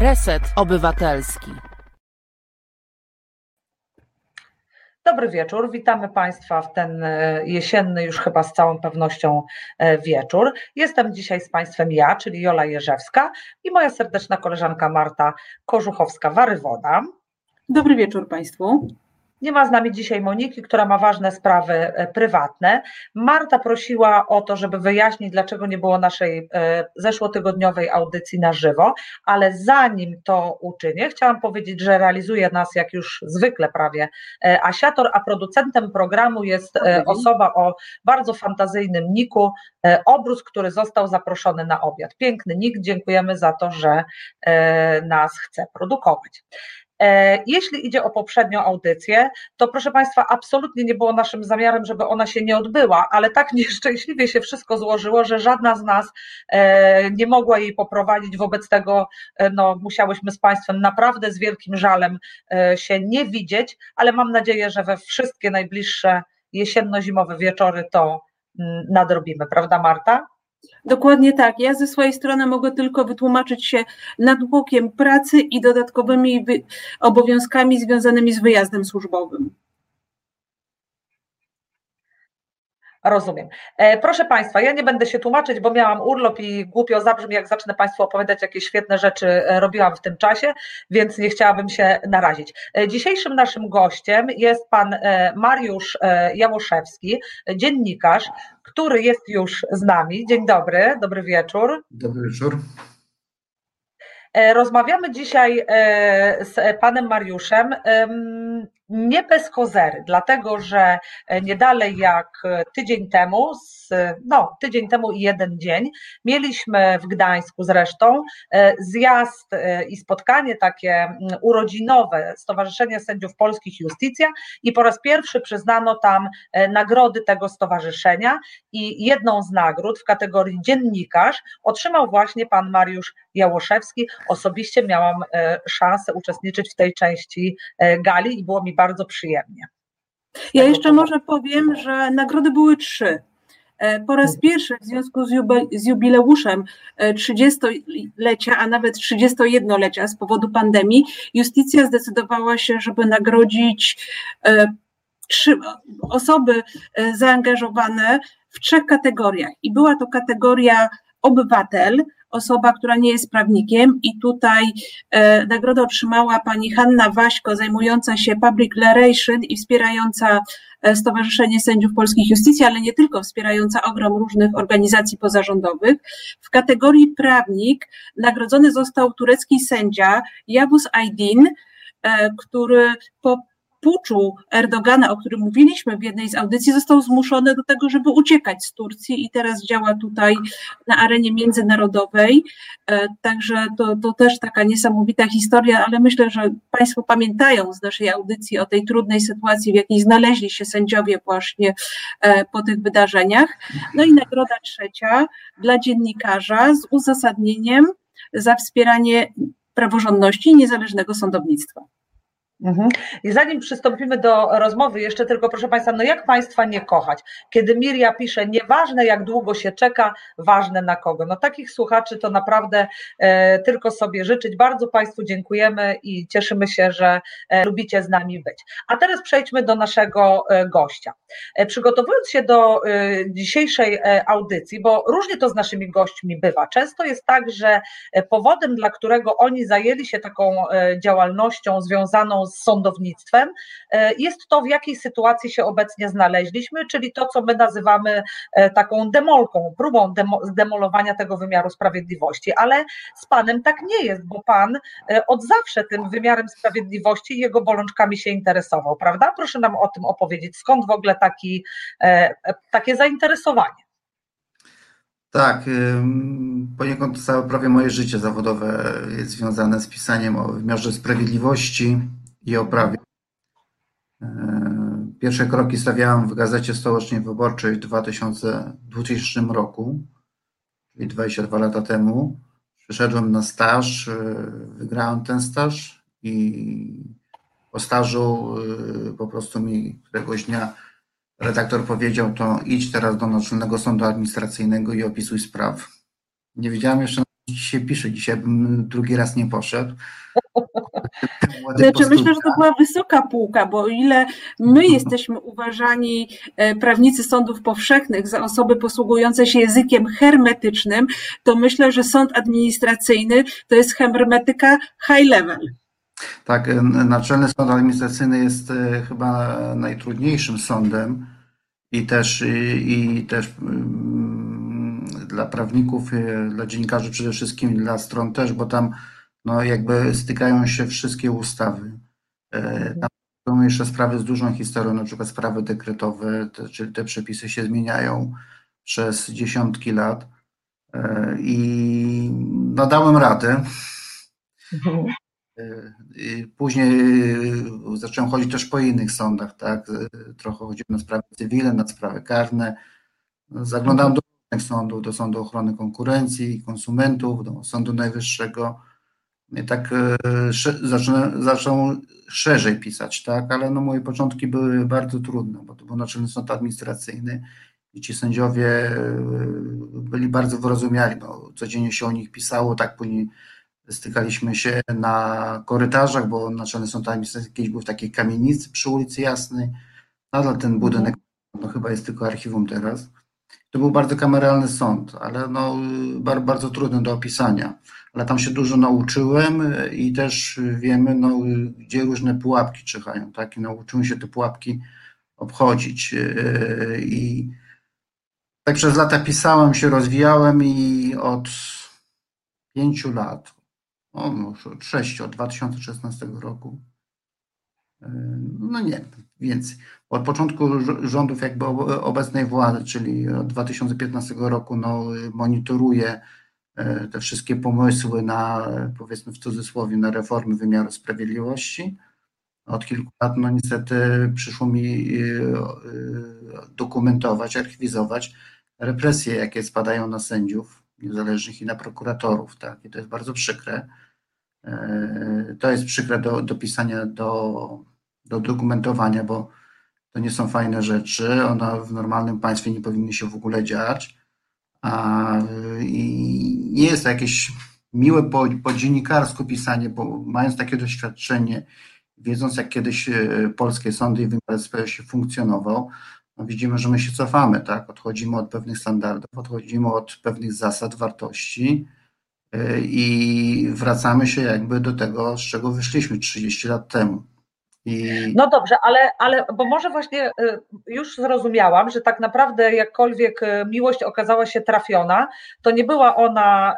Reset Obywatelski. Dobry wieczór, witamy Państwa w ten e, jesienny, już chyba z całą pewnością e, wieczór. Jestem dzisiaj z Państwem ja, czyli Jola Jerzewska i moja serdeczna koleżanka Marta Korzuchowska-Warywoda. Dobry wieczór Państwu. Nie ma z nami dzisiaj Moniki, która ma ważne sprawy e, prywatne. Marta prosiła o to, żeby wyjaśnić, dlaczego nie było naszej e, zeszłotygodniowej audycji na żywo, ale zanim to uczynię, chciałam powiedzieć, że realizuje nas jak już zwykle prawie e, Asiator, a producentem programu jest osoba o bardzo fantazyjnym niku, Obrus, który został zaproszony na obiad. Piękny nik, dziękujemy za to, że nas chce produkować. E, jeśli idzie o poprzednią audycję, to proszę Państwa, absolutnie nie było naszym zamiarem, żeby ona się nie odbyła, ale tak nieszczęśliwie się wszystko złożyło, że żadna z nas e, nie mogła jej poprowadzić. Wobec tego e, no, musiałyśmy z Państwem naprawdę z wielkim żalem się nie widzieć, ale mam nadzieję, że we wszystkie najbliższe jesienno-zimowe wieczory to mm, nadrobimy, prawda Marta? Dokładnie tak. Ja ze swojej strony mogę tylko wytłumaczyć się natłokiem pracy i dodatkowymi obowiązkami związanymi z wyjazdem służbowym. Rozumiem. E, proszę Państwa, ja nie będę się tłumaczyć, bo miałam urlop i głupio zabrzmi, jak zacznę Państwu opowiadać, jakie świetne rzeczy e, robiłam w tym czasie, więc nie chciałabym się narazić. E, dzisiejszym naszym gościem jest pan Mariusz Jałoszewski, dziennikarz, który jest już z nami. Dzień dobry, dobry wieczór. Dobry wieczór. Rozmawiamy dzisiaj z panem Mariuszem nie bez kozery, dlatego że e, nie dalej jak e, tydzień temu, no tydzień temu i jeden dzień, mieliśmy w Gdańsku zresztą e, zjazd i spotkanie takie mm, urodzinowe Stowarzyszenia Sędziów Polskich Justicja i po raz pierwszy przyznano tam nagrody tego stowarzyszenia i jedną z nagród w kategorii dziennikarz otrzymał właśnie pan Mariusz Jałoszewski. Osobiście miałam szansę uczestniczyć w tej części gali i było mi bardzo przyjemnie. Ja jeszcze może powiem, że nagrody były trzy. E, po raz pierwszy w związku z jubileuszem 30-lecia, e, a nawet 31-lecia z powodu pandemii, justycja zdecydowała się, żeby nagrodzić e, trzy osoby zaangażowane w trzech kategoriach. I była to kategoria obywatel, osoba, która nie jest prawnikiem i tutaj e, nagrodę otrzymała pani Hanna Waśko, zajmująca się public relation i wspierająca e, Stowarzyszenie Sędziów Polskich Justycji, ale nie tylko, wspierająca ogrom różnych organizacji pozarządowych. W kategorii prawnik nagrodzony został turecki sędzia Yavuz Aydin, e, który po puczu Erdogana, o którym mówiliśmy w jednej z audycji, został zmuszony do tego, żeby uciekać z Turcji i teraz działa tutaj na arenie międzynarodowej. E, także to, to też taka niesamowita historia, ale myślę, że Państwo pamiętają z naszej audycji o tej trudnej sytuacji, w jakiej znaleźli się sędziowie właśnie e, po tych wydarzeniach. No i nagroda trzecia dla dziennikarza z uzasadnieniem za wspieranie praworządności i niezależnego sądownictwa. Mhm. I zanim przystąpimy do rozmowy, jeszcze tylko proszę Państwa, no jak Państwa nie kochać? Kiedy Miria pisze, nieważne jak długo się czeka, ważne na kogo. No takich słuchaczy to naprawdę e, tylko sobie życzyć. Bardzo Państwu dziękujemy i cieszymy się, że e, lubicie z nami być. A teraz przejdźmy do naszego e, gościa. E, przygotowując się do e, dzisiejszej e, audycji, bo różnie to z naszymi gośćmi bywa. Często jest tak, że powodem, dla którego oni zajęli się taką działalnością związaną z sądownictwem, e, jest to, w jakiej sytuacji się obecnie znaleźliśmy, czyli to, co my nazywamy e, taką demolką, próbą demo, zdemolowania tego wymiaru sprawiedliwości. Ale z Panem tak nie jest, bo Pan e, od zawsze tym wymiarem sprawiedliwości i jego bolączkami się interesował, prawda? Proszę nam o tym opowiedzieć. Skąd w ogóle taki, takie zainteresowanie? Tak, poniekąd całe prawie moje życie zawodowe jest związane z pisaniem o wymiarze sprawiedliwości i oprawie. E, pierwsze kroki stawiałem w Gazecie Stołecznej Wyborczej w 2000, 2000 roku, czyli 22 lata temu. Przyszedłem na staż, e, wygrałem ten staż i po stażu e, po prostu mi któregoś dnia redaktor powiedział, to idź teraz do Naczelnego Sądu Administracyjnego i opisuj spraw. Nie wiedziałem jeszcze dzisiaj pisze, dzisiaj bym drugi raz nie poszedł. Znaczy, myślę, że to była wysoka półka, bo o ile my jesteśmy uważani, e, prawnicy sądów powszechnych, za osoby posługujące się językiem hermetycznym, to myślę, że sąd administracyjny to jest hermetyka high level. Tak, Naczelny Sąd Administracyjny jest e, chyba najtrudniejszym sądem i też, i, też dla prawników, e, dla dziennikarzy przede wszystkim, dla stron też, bo tam no jakby stykają się wszystkie ustawy. E, mhm. Tam są jeszcze sprawy z dużą historią, na przykład sprawy dekretowe, te, czyli te przepisy się zmieniają przez dziesiątki lat e, i no dałem radę. Mhm. E, później zacząłem chodzić też po innych sądach, tak? Trochę chodziłem na sprawy cywilne, na sprawy karne. Zaglądałem do różnych sądów, do Sądu Ochrony Konkurencji i Konsumentów, do Sądu Najwyższego tak e, zacząłem, zaczął szerzej pisać, tak, ale no moje początki były bardzo trudne, bo to był Naczelny Sąd Administracyjny i ci sędziowie e, byli bardzo wyrozumiali, bo codziennie się o nich pisało, tak później stykaliśmy się na korytarzach, bo Naczelny Sąd Administracyjny kiedyś był w takiej kamienicy przy ulicy Jasnej, nadal ten budynek no chyba jest tylko archiwum teraz. To był bardzo kameralny sąd, ale no, bardzo trudny do opisania ale tam się dużo nauczyłem e, i też wiemy, no, gdzie różne pułapki czyhają, tak? I nauczyłem się te pułapki obchodzić. E, I tak przez lata pisałem się, rozwijałem i od pięciu lat, o, może od sześciu, od 2016 roku, e, no nie, więcej. Od początku rządów jakby obecnej władzy, czyli od 2015 roku, no, monitoruję te wszystkie pomysły na, powiedzmy w cudzysłowie, na reformy wymiaru sprawiedliwości. Od kilku lat, no niestety, przyszło mi e, e, dokumentować, archiwizować represje, jakie spadają na sędziów niezależnych i na prokuratorów. Tak? I to jest bardzo przykre. To jest przykre do, do pisania, do, do dokumentowania, bo to nie są fajne rzeczy. One w normalnym państwie nie powinny się w ogóle dziać. A, I nie jest to jakieś miłe po, po dziennikarsku pisanie, bo mając takie doświadczenie, wiedząc jak kiedyś e, polskie sądy i wymiar sprawiedliwości funkcjonował, no widzimy, że my się cofamy, tak? Odchodzimy od pewnych standardów, odchodzimy od pewnych zasad, wartości e, i wracamy się jakby do tego, z czego wyszliśmy 30 lat temu. I... No dobrze, ale, ale bo może właśnie y, już zrozumiałam, że tak naprawdę jakkolwiek y, miłość okazała się trafiona, to nie była ona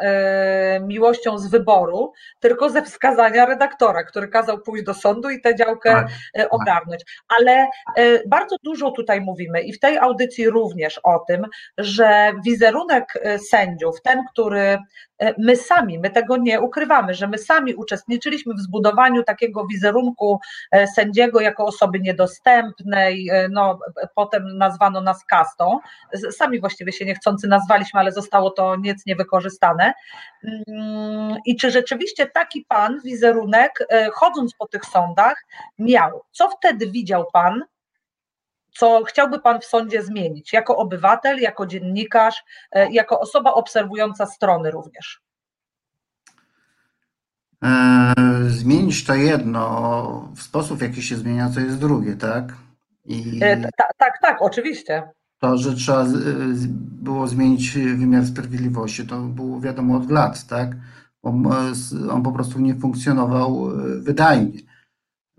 y, miłością z wyboru, tylko ze wskazania redaktora, który kazał pójść do sądu i tę działkę tak, tak. ogarnąć. Ale bardzo dużo tutaj mówimy i w tej audycji również o tym, że wizerunek sędziów, ten, który my sami, my tego nie ukrywamy, że my sami uczestniczyliśmy w zbudowaniu takiego wizerunku e, sędziego jako osoby niedostępnej, e, no, potem nazwano nas kastą, sami właściwie się niechcący nazwaliśmy, ale zostało to nic niewykorzystane. Mm, I czy rzeczywiście taki pan wizerunek, chodząc po tych sądach, miał? Co wtedy widział pan, co chciałby Pan w sądzie zmienić, jako obywatel, jako dziennikarz, e, jako osoba obserwująca strony również? E, zmienić to jedno, w sposób w jaki się zmienia, to jest drugie, tak? I e, tak, tak, tak, oczywiście. To, że trzeba było zmienić wymiar sprawiedliwości, to było wiadomo od lat, tak? On, on po prostu nie funkcjonował wydajnie.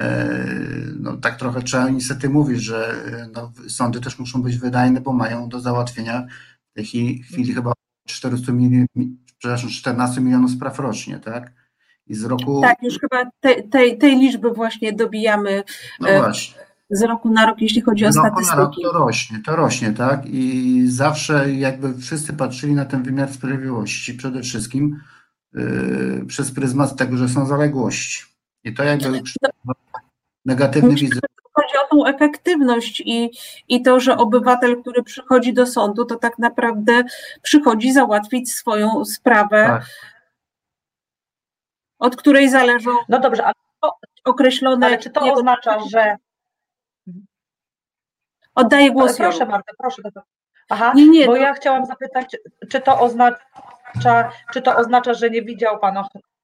E, no, tak trochę trzeba niestety mówić, że no, sądy też muszą być wydajne, bo mają do załatwienia w tej chwili chyba 400 milionów, przepraszam, 14 milionów spraw rocznie, tak? I z roku. Tak, już chyba te, tej, tej liczby właśnie dobijamy. No e, właśnie. Z roku na rok, jeśli chodzi o z statystyki. Roku na rok to rośnie, to rośnie, tak? I zawsze jakby wszyscy patrzyli na ten wymiar sprawiedliwości przede wszystkim yy, przez pryzmat tego, że są zaległości. I to jakby no, negatywny wizerunek. Chodzi o tą efektywność i, i to, że obywatel, który przychodzi do sądu, to tak naprawdę przychodzi załatwić swoją sprawę, tak. Od której zależą no dobrze, ale to, określone. Ale czy to oznacza, że. Oddaję głos. Proszę, Marta, proszę. Aha, nie, nie, bo to... ja chciałam zapytać, czy to oznacza oznacza, czy to oznacza, że nie widział pan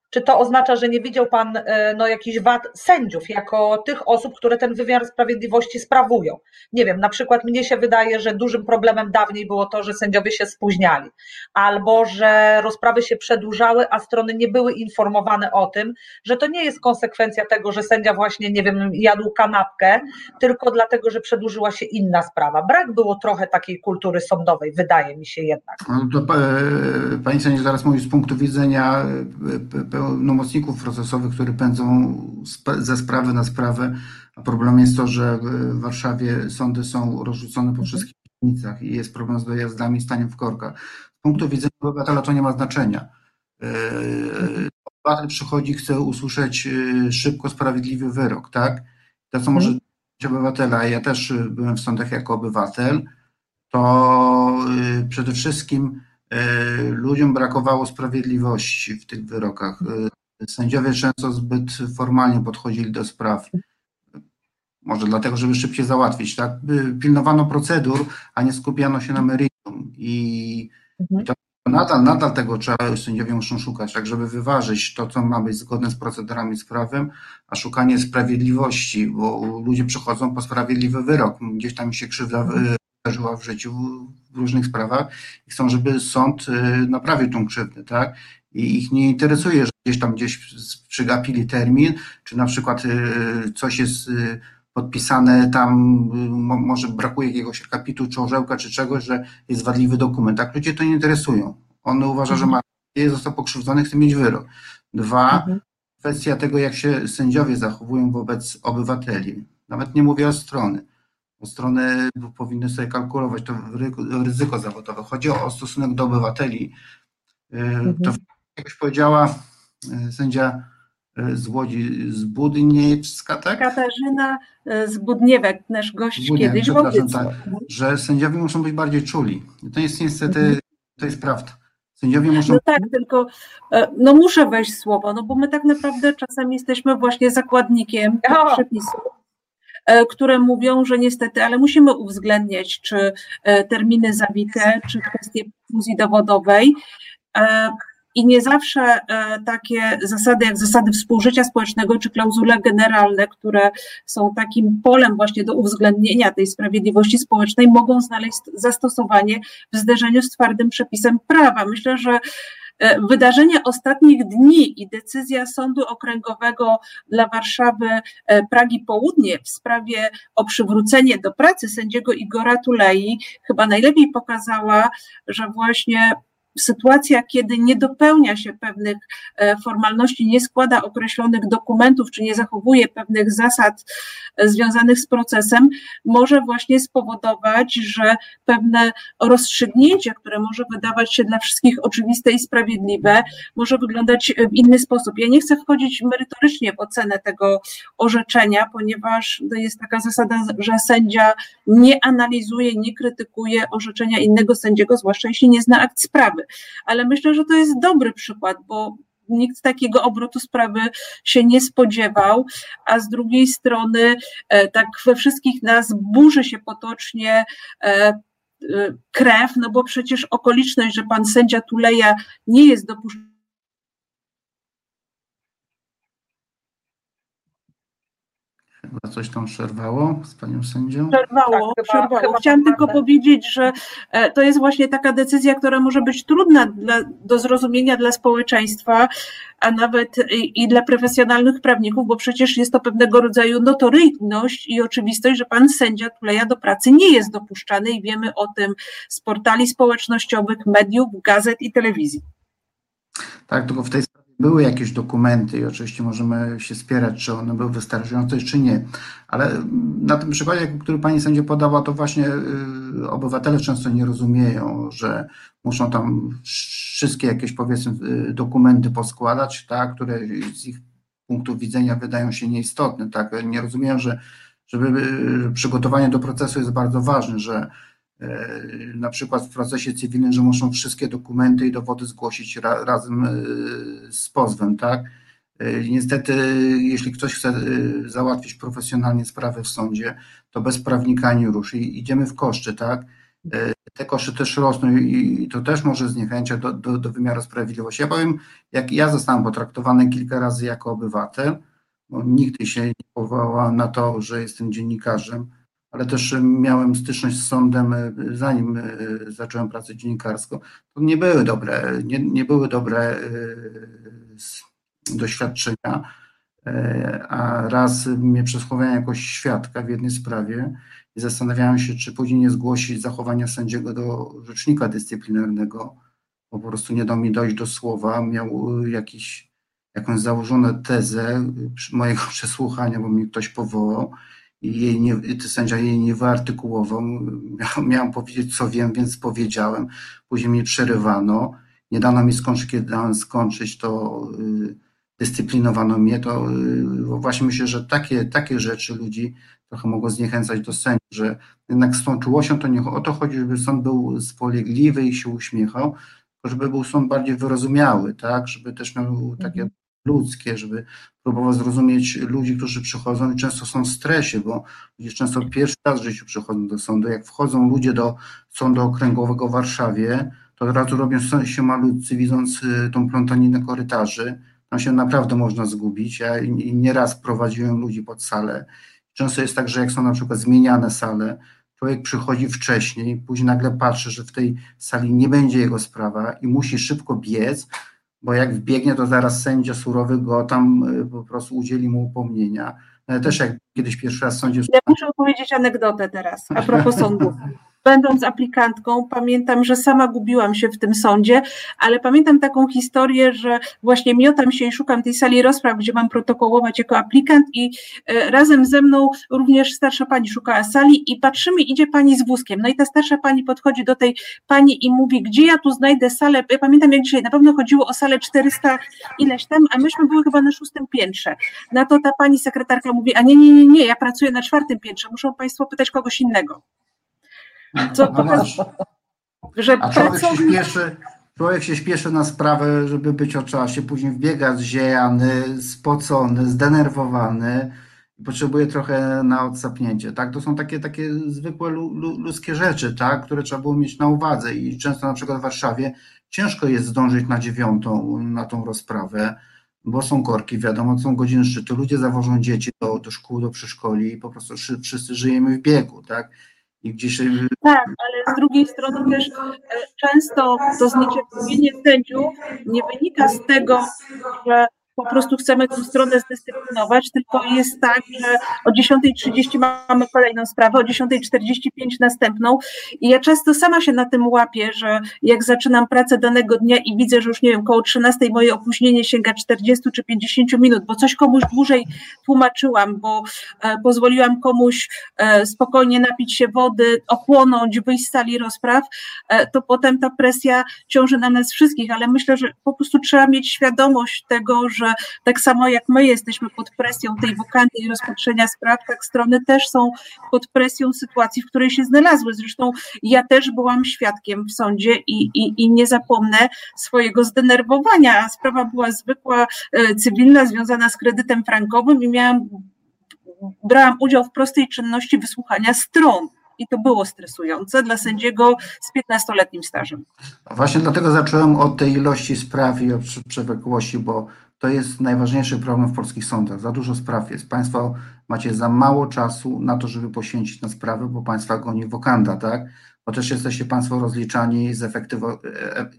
czy to oznacza, że nie widział Pan e, no, jakichś wad sędziów jako tych osób, które ten wymiar sprawiedliwości sprawują? Nie wiem, na przykład mnie się wydaje, że dużym problemem dawniej było to, że sędziowie się spóźniali, albo że rozprawy się przedłużały, a strony nie były informowane o tym, że to nie jest konsekwencja tego, że sędzia właśnie, nie wiem, jadł kanapkę, tylko dlatego, że przedłużyła się inna sprawa. Brak było trochę takiej kultury sądowej, wydaje mi się jednak. No to, e, pani sędzia zaraz mówi z punktu widzenia e, pełnomocników procesowych, którzy pędzą ze sprawy na sprawę, a problem jest to, że w Warszawie sądy są rozrzucone po wszystkich dzielnicach i jest problem z dojazdami i staniem w korkach. Z punktu widzenia obywatela to nie ma znaczenia. Yy, obywatel przychodzi, chce usłyszeć yy, szybko sprawiedliwy wyrok, tak? To, co może obywatela, ja też byłem w sądach jako obywatel, to przede wszystkim E, ludziom brakowało sprawiedliwości w tych wyrokach. E, sędziowie często zbyt formalnie podchodzili do spraw. Może dlatego, żeby szybciej załatwić, tak? Pilnowano procedur, a nie skupiano się na meritum. I, mhm. to nadal, nadal tego trzeba, sędziowie muszą szukać, tak żeby wyważyć to, co ma być zgodne z procedurami z prawem, a szukanie sprawiedliwości, bo ludzie przychodzą po sprawiedliwy wyrok. Gdzieś tam się krzywda zdarzyła w życiu w różnych sprawach i chcą, żeby sąd y, naprawił tą krzywdę, tak? I ich nie interesuje, że gdzieś tam gdzieś przygapili termin, czy na przykład y, coś jest y, podpisane tam, może brakuje jakiegoś akapitu, czy orzełka, czy czegoś, że jest wadliwy dokument. Tak, ludzie to nie interesują. On uważa, że ma został pokrzywdzony, chce mieć wyrok. Dwa, mhm. kwestia tego, jak się sędziowie zachowują wobec obywateli. Nawet nie mówię o strony strony powinny sobie kalkulować to ryzyko zawodowe. Chodzi o stosunek do obywateli. Y, mhm. To jakoś powiedziała y, sędzia y, z Łodzi, Zbudniewska, tak? Katarzyna Zbudniewek, nasz gość Zbudniewek, kiedyś w tak, że sędziowie muszą być bardziej czuli. To jest niestety, mhm. to jest prawda. Sędziowie muszą... No tak, tylko e, no muszę wejść słowo, no bo my tak naprawdę czasami jesteśmy właśnie zakładnikiem przepisów E, które mówią, że niestety, ale musimy uwzględniać, czy e, terminy zawite, czy kwestie fuzji dowodowej. E, I nie zawsze takie zasady jak zasady współżycia społecznego czy klauzule generalne, które są takim polem właśnie do uwzględnienia tej sprawiedliwości społecznej, mogą znaleźć zastosowanie w zderzeniu z twardym przepisem prawa. Myślę, że E, wydarzenia ostatnich dni i decyzja Sądu Okręgowego dla Warszawy e, Pragi Południe w sprawie o przywrócenie do pracy sędziego Igora Tulei chyba najlepiej pokazała, że właśnie sytuacja, kiedy nie dopełnia się pewnych e, formalności, nie składa określonych dokumentów, czy nie zachowuje pewnych zasad e, związanych z procesem, może właśnie spowodować, że pewne rozstrzygnięcie, które może wydawać się dla wszystkich oczywiste i sprawiedliwe, może wyglądać w inny sposób. Ja nie chcę wchodzić merytorycznie w ocenę tego orzeczenia, ponieważ to jest taka zasada, że sędzia nie analizuje, nie krytykuje orzeczenia innego sędziego, zwłaszcza jeśli nie zna akt sprawy ale myślę, że to jest dobry przykład, bo nikt takiego obrotu sprawy się nie spodziewał, a z drugiej strony e, tak we wszystkich nas burzy się potocznie e, e, krew, no bo przecież okoliczność, że pan sędzia Tuleja nie jest dopuszczony Chyba coś tam przerwało z panią sędzią? Przerwało, tak, przerwało. Chyba, Chciałam tylko powiedzieć, że e, to jest właśnie taka decyzja, która może być trudna dla, do zrozumienia dla społeczeństwa, a nawet i, i dla profesjonalnych prawników, bo przecież jest to pewnego rodzaju notoryjność i oczywistość, że pan sędzia Tuleja do pracy nie jest dopuszczany i wiemy o tym z portali społecznościowych, mediów, gazet i telewizji. Tak, tylko w tej były jakieś dokumenty i oczywiście możemy się spierać, czy one były wystarczające, czy nie. Ale na tym przykładzie, który pani sędzia podała, to właśnie y, obywatele często nie rozumieją, że muszą tam wszystkie jakieś powiedzmy y, dokumenty poskładać, tak, które z ich punktu widzenia wydają się nieistotne. Tak? Nie rozumieją, że żeby y, przygotowanie do procesu jest bardzo ważne, że na przykład w procesie cywilnym, że muszą wszystkie dokumenty i dowody zgłosić ra, razem e, z pozwem, tak? E, niestety, jeśli ktoś chce załatwić profesjonalnie sprawę w sądzie, to bez prawnika nie ruszy. Idziemy w koszty, tak? te koszty też rosną i to też może zniechęciać do, do, do wymiaru sprawiedliwości. Ja powiem, jak ja zostałem potraktowany kilka razy jako obywatel, nigdy się nie powołałem na to, że jestem dziennikarzem, ale też miałem styczność z sądem, zanim zacząłem pracę dziennikarską. To nie były dobre, nie, nie były dobre doświadczenia E, a raz mnie przesłuchowałem jako świadka w jednej sprawie i zastanawiałem się, czy później nie zgłosić zachowania sędziego do rzecznika dyscyplinarnego, bo po prostu nie dał mi dojść do słowa, miał jakiś, jakąś założoną tezę mojego przesłuchania, bo mi ktoś powołał jej nie, sędzia jej nie wyartykułował. Miałem powiedzieć, co wiem, więc powiedziałem. Później mnie przerywano. Nie dano mi skończyć, kiedy dałem skończyć, to yy, dyscyplinowano mnie, to y, właśnie myślę, że takie, takie rzeczy ludzi trochę mogą zniechęcać do sędziów, że jednak z tą czułością to nie o to chodzi, żeby sąd był spolegliwy i się uśmiechał, żeby był sąd bardziej wyrozumiały, tak, żeby też miał takie mhm. Ludzkie, żeby próbował zrozumieć ludzi, którzy przychodzą i często są w stresie, bo ludzie często pierwszy raz w życiu przychodzą do sądu. Jak wchodzą ludzie do sądu okręgowego w Warszawie, to od razu robią się malutcy, widząc y, tą plątaninę korytarzy, tam się naprawdę można zgubić. Ja nieraz prowadziłem ludzi pod salę. Często jest tak, że jak są na przykład zmieniane sale, człowiek przychodzi wcześniej, później nagle patrzy, że w tej sali nie będzie jego sprawa i musi szybko biec, bo jak wbiegnie, to zaraz sędzia surowy go tam y, po prostu udzieli mu upomnienia. Ale też jak kiedyś pierwszy raz w sądzie... Ja muszę opowiedzieć anegdotę teraz, a propos sądu będąc aplikantką, pamiętam, że sama gubiłam się w tym sądzie, ale pamiętam taką historię, że właśnie miotam się i szukam tej sali rozpraw, gdzie mam protokołować jako aplikant i e, razem ze mną również starsza pani szukała sali i patrzymy, idzie pani z wózkiem. No i ta starsza pani podchodzi do tej pani i mówi, gdzie ja tu znajdę salę, ja pamiętam jak dzisiaj, na pewno chodziło o salę 400 ileś tam, a myśmy były chyba na szóstym piętrze. Na to ta pani sekretarka mówi, a nie, nie, nie, nie, ja pracuję na czwartym piętrze, muszą państwo pytać kogoś innego. Co pokazuje, że A człowiek się, śpieszy, człowiek się śpieszy na sprawę, żeby być o czasie, później wbiega zziejany, spocony, zdenerwowany i potrzebuje trochę na odsapnięcie. Tak? To są takie, takie zwykłe ludzkie rzeczy, tak? które trzeba było mieć na uwadze i często na przykład w Warszawie ciężko jest zdążyć na dziewiątą na tą rozprawę, bo są korki, wiadomo, są godziny szczytu, ludzie zawożą dzieci do, do szkół, do przedszkoli i po prostu wszyscy żyjemy w biegu, tak? I gdzieś... Tak, ale z drugiej strony też e, często to zniecierpliwienie sędziów nie wynika z tego, że po prostu chcemy tę stronę zdyscyplinować, tylko jest tak, że o 10.30 mamy kolejną sprawę, o 10.45 następną. I ja często sama się na tym łapię, że jak zaczynam pracę danego dnia i widzę, że już nie wiem, koło 13 moje opóźnienie sięga 40 czy 50 minut, bo coś komuś dłużej tłumaczyłam, bo e, pozwoliłam komuś e, spokojnie napić się wody, ochłonąć, wyjść z sali rozpraw, e, to potem ta presja ciąży na nas wszystkich, ale myślę, że po prostu trzeba mieć świadomość tego, że że tak samo jak my jesteśmy pod presją tej wokandy i rozpatrzenia spraw, tak strony też są pod presją sytuacji, w której się znalazły. Zresztą ja też byłam świadkiem w sądzie i, i, i nie zapomnę swojego zdenerwowania. A sprawa była zwykła, e, cywilna, związana z kredytem frankowym i miałam brałam udział w prostej czynności wysłuchania stron i to było stresujące dla sędziego z 15-letnim stażem. Właśnie dlatego zacząłem od tej ilości spraw i od przewlekłości, bo to jest najważniejszy problem w polskich sądach. Za dużo spraw jest. Państwo macie za mało czasu na to, żeby poświęcić na sprawę, bo państwa goni wokanda, tak? Bo też jesteście Państwo rozliczani z, efektywo,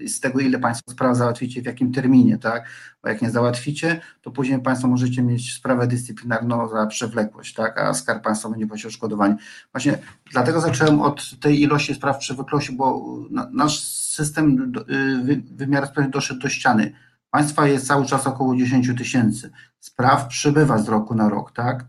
e, z tego, ile Państwo spraw załatwicie, w jakim terminie, tak? Bo jak nie załatwicie, to później Państwo możecie mieć sprawę dyscyplinarną za przewlekłość, tak? A Skarb Państwa będzie płacił odszkodowanie. Właśnie dlatego zacząłem od tej ilości spraw przewlekłości, bo nasz system y, wymiaru sprawiedliwości doszedł do ściany Państwa jest cały czas około 10 tysięcy. Spraw przybywa z roku na rok, tak?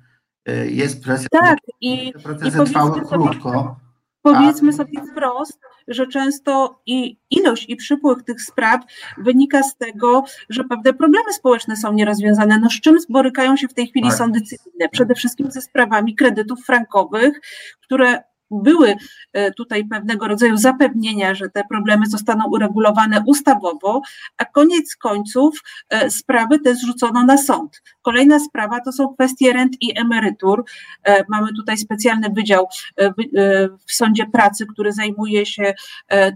Y, jest presja. Tak, i, te procesy i trwały krótko. Powiedzmy sobie wprost, że często i ilość i przypływ tych spraw wynika z tego, że pewne problemy społeczne są nierozwiązane. No z czym borykają się w tej chwili tak. sądy cywilne? Przede wszystkim ze sprawami kredytów frankowych, które były e, tutaj pewnego rodzaju zapewnienia, że te problemy zostaną uregulowane ustawowo, a koniec końców e, sprawy te zrzucono na sąd. Kolejna sprawa to są kwestie rent i emerytur. Mamy tutaj specjalny wydział w Sądzie Pracy, który zajmuje się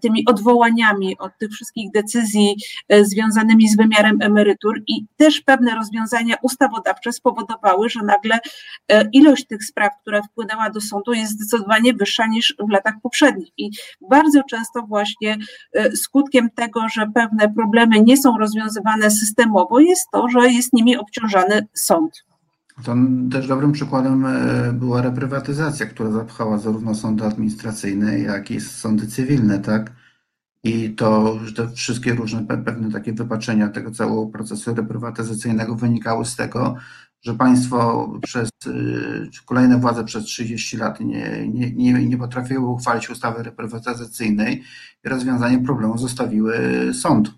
tymi odwołaniami od tych wszystkich decyzji związanymi z wymiarem emerytur i też pewne rozwiązania ustawodawcze spowodowały, że nagle ilość tych spraw, która wpłynęła do sądu jest zdecydowanie wyższa niż w latach poprzednich. I bardzo często właśnie skutkiem tego, że pewne problemy nie są rozwiązywane systemowo, jest to, że jest nimi obciążany sąd. To też dobrym przykładem e, była reprywatyzacja, która zapchała zarówno sądy administracyjne, jak i sądy cywilne, tak? I to, te wszystkie różne pewne takie wypaczenia tego całego procesu reprywatyzacyjnego wynikały z tego, że państwo przez y, kolejne władze przez 30 lat nie, nie, nie, nie potrafiły uchwalić ustawy reprywatyzacyjnej i rozwiązanie problemu zostawiły sąd.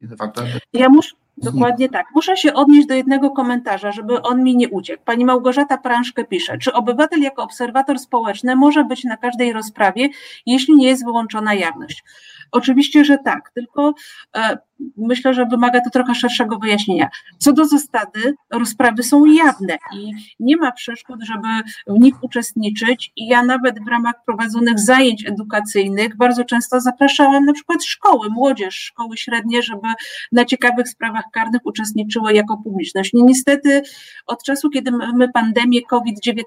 De facto ja muszę, Dokładnie tak. Muszę się odnieść do jednego komentarza, żeby on mi nie uciekł. Pani Małgorzata Prążkę pisze, czy obywatel jako obserwator społeczny może być na każdej rozprawie, jeśli nie jest wyłączona jawność? Oczywiście, że tak, tylko e, myślę, że wymaga to trochę szerszego wyjaśnienia. Co do zasady, rozprawy są jawne i nie ma przeszkód, żeby w nich uczestniczyć. I ja nawet w ramach prowadzonych zajęć edukacyjnych bardzo często zapraszałam na przykład szkoły, młodzież, szkoły średnie, żeby na ciekawych sprawach karnych uczestniczyły jako publiczność. I niestety od czasu, kiedy mamy pandemię COVID-19,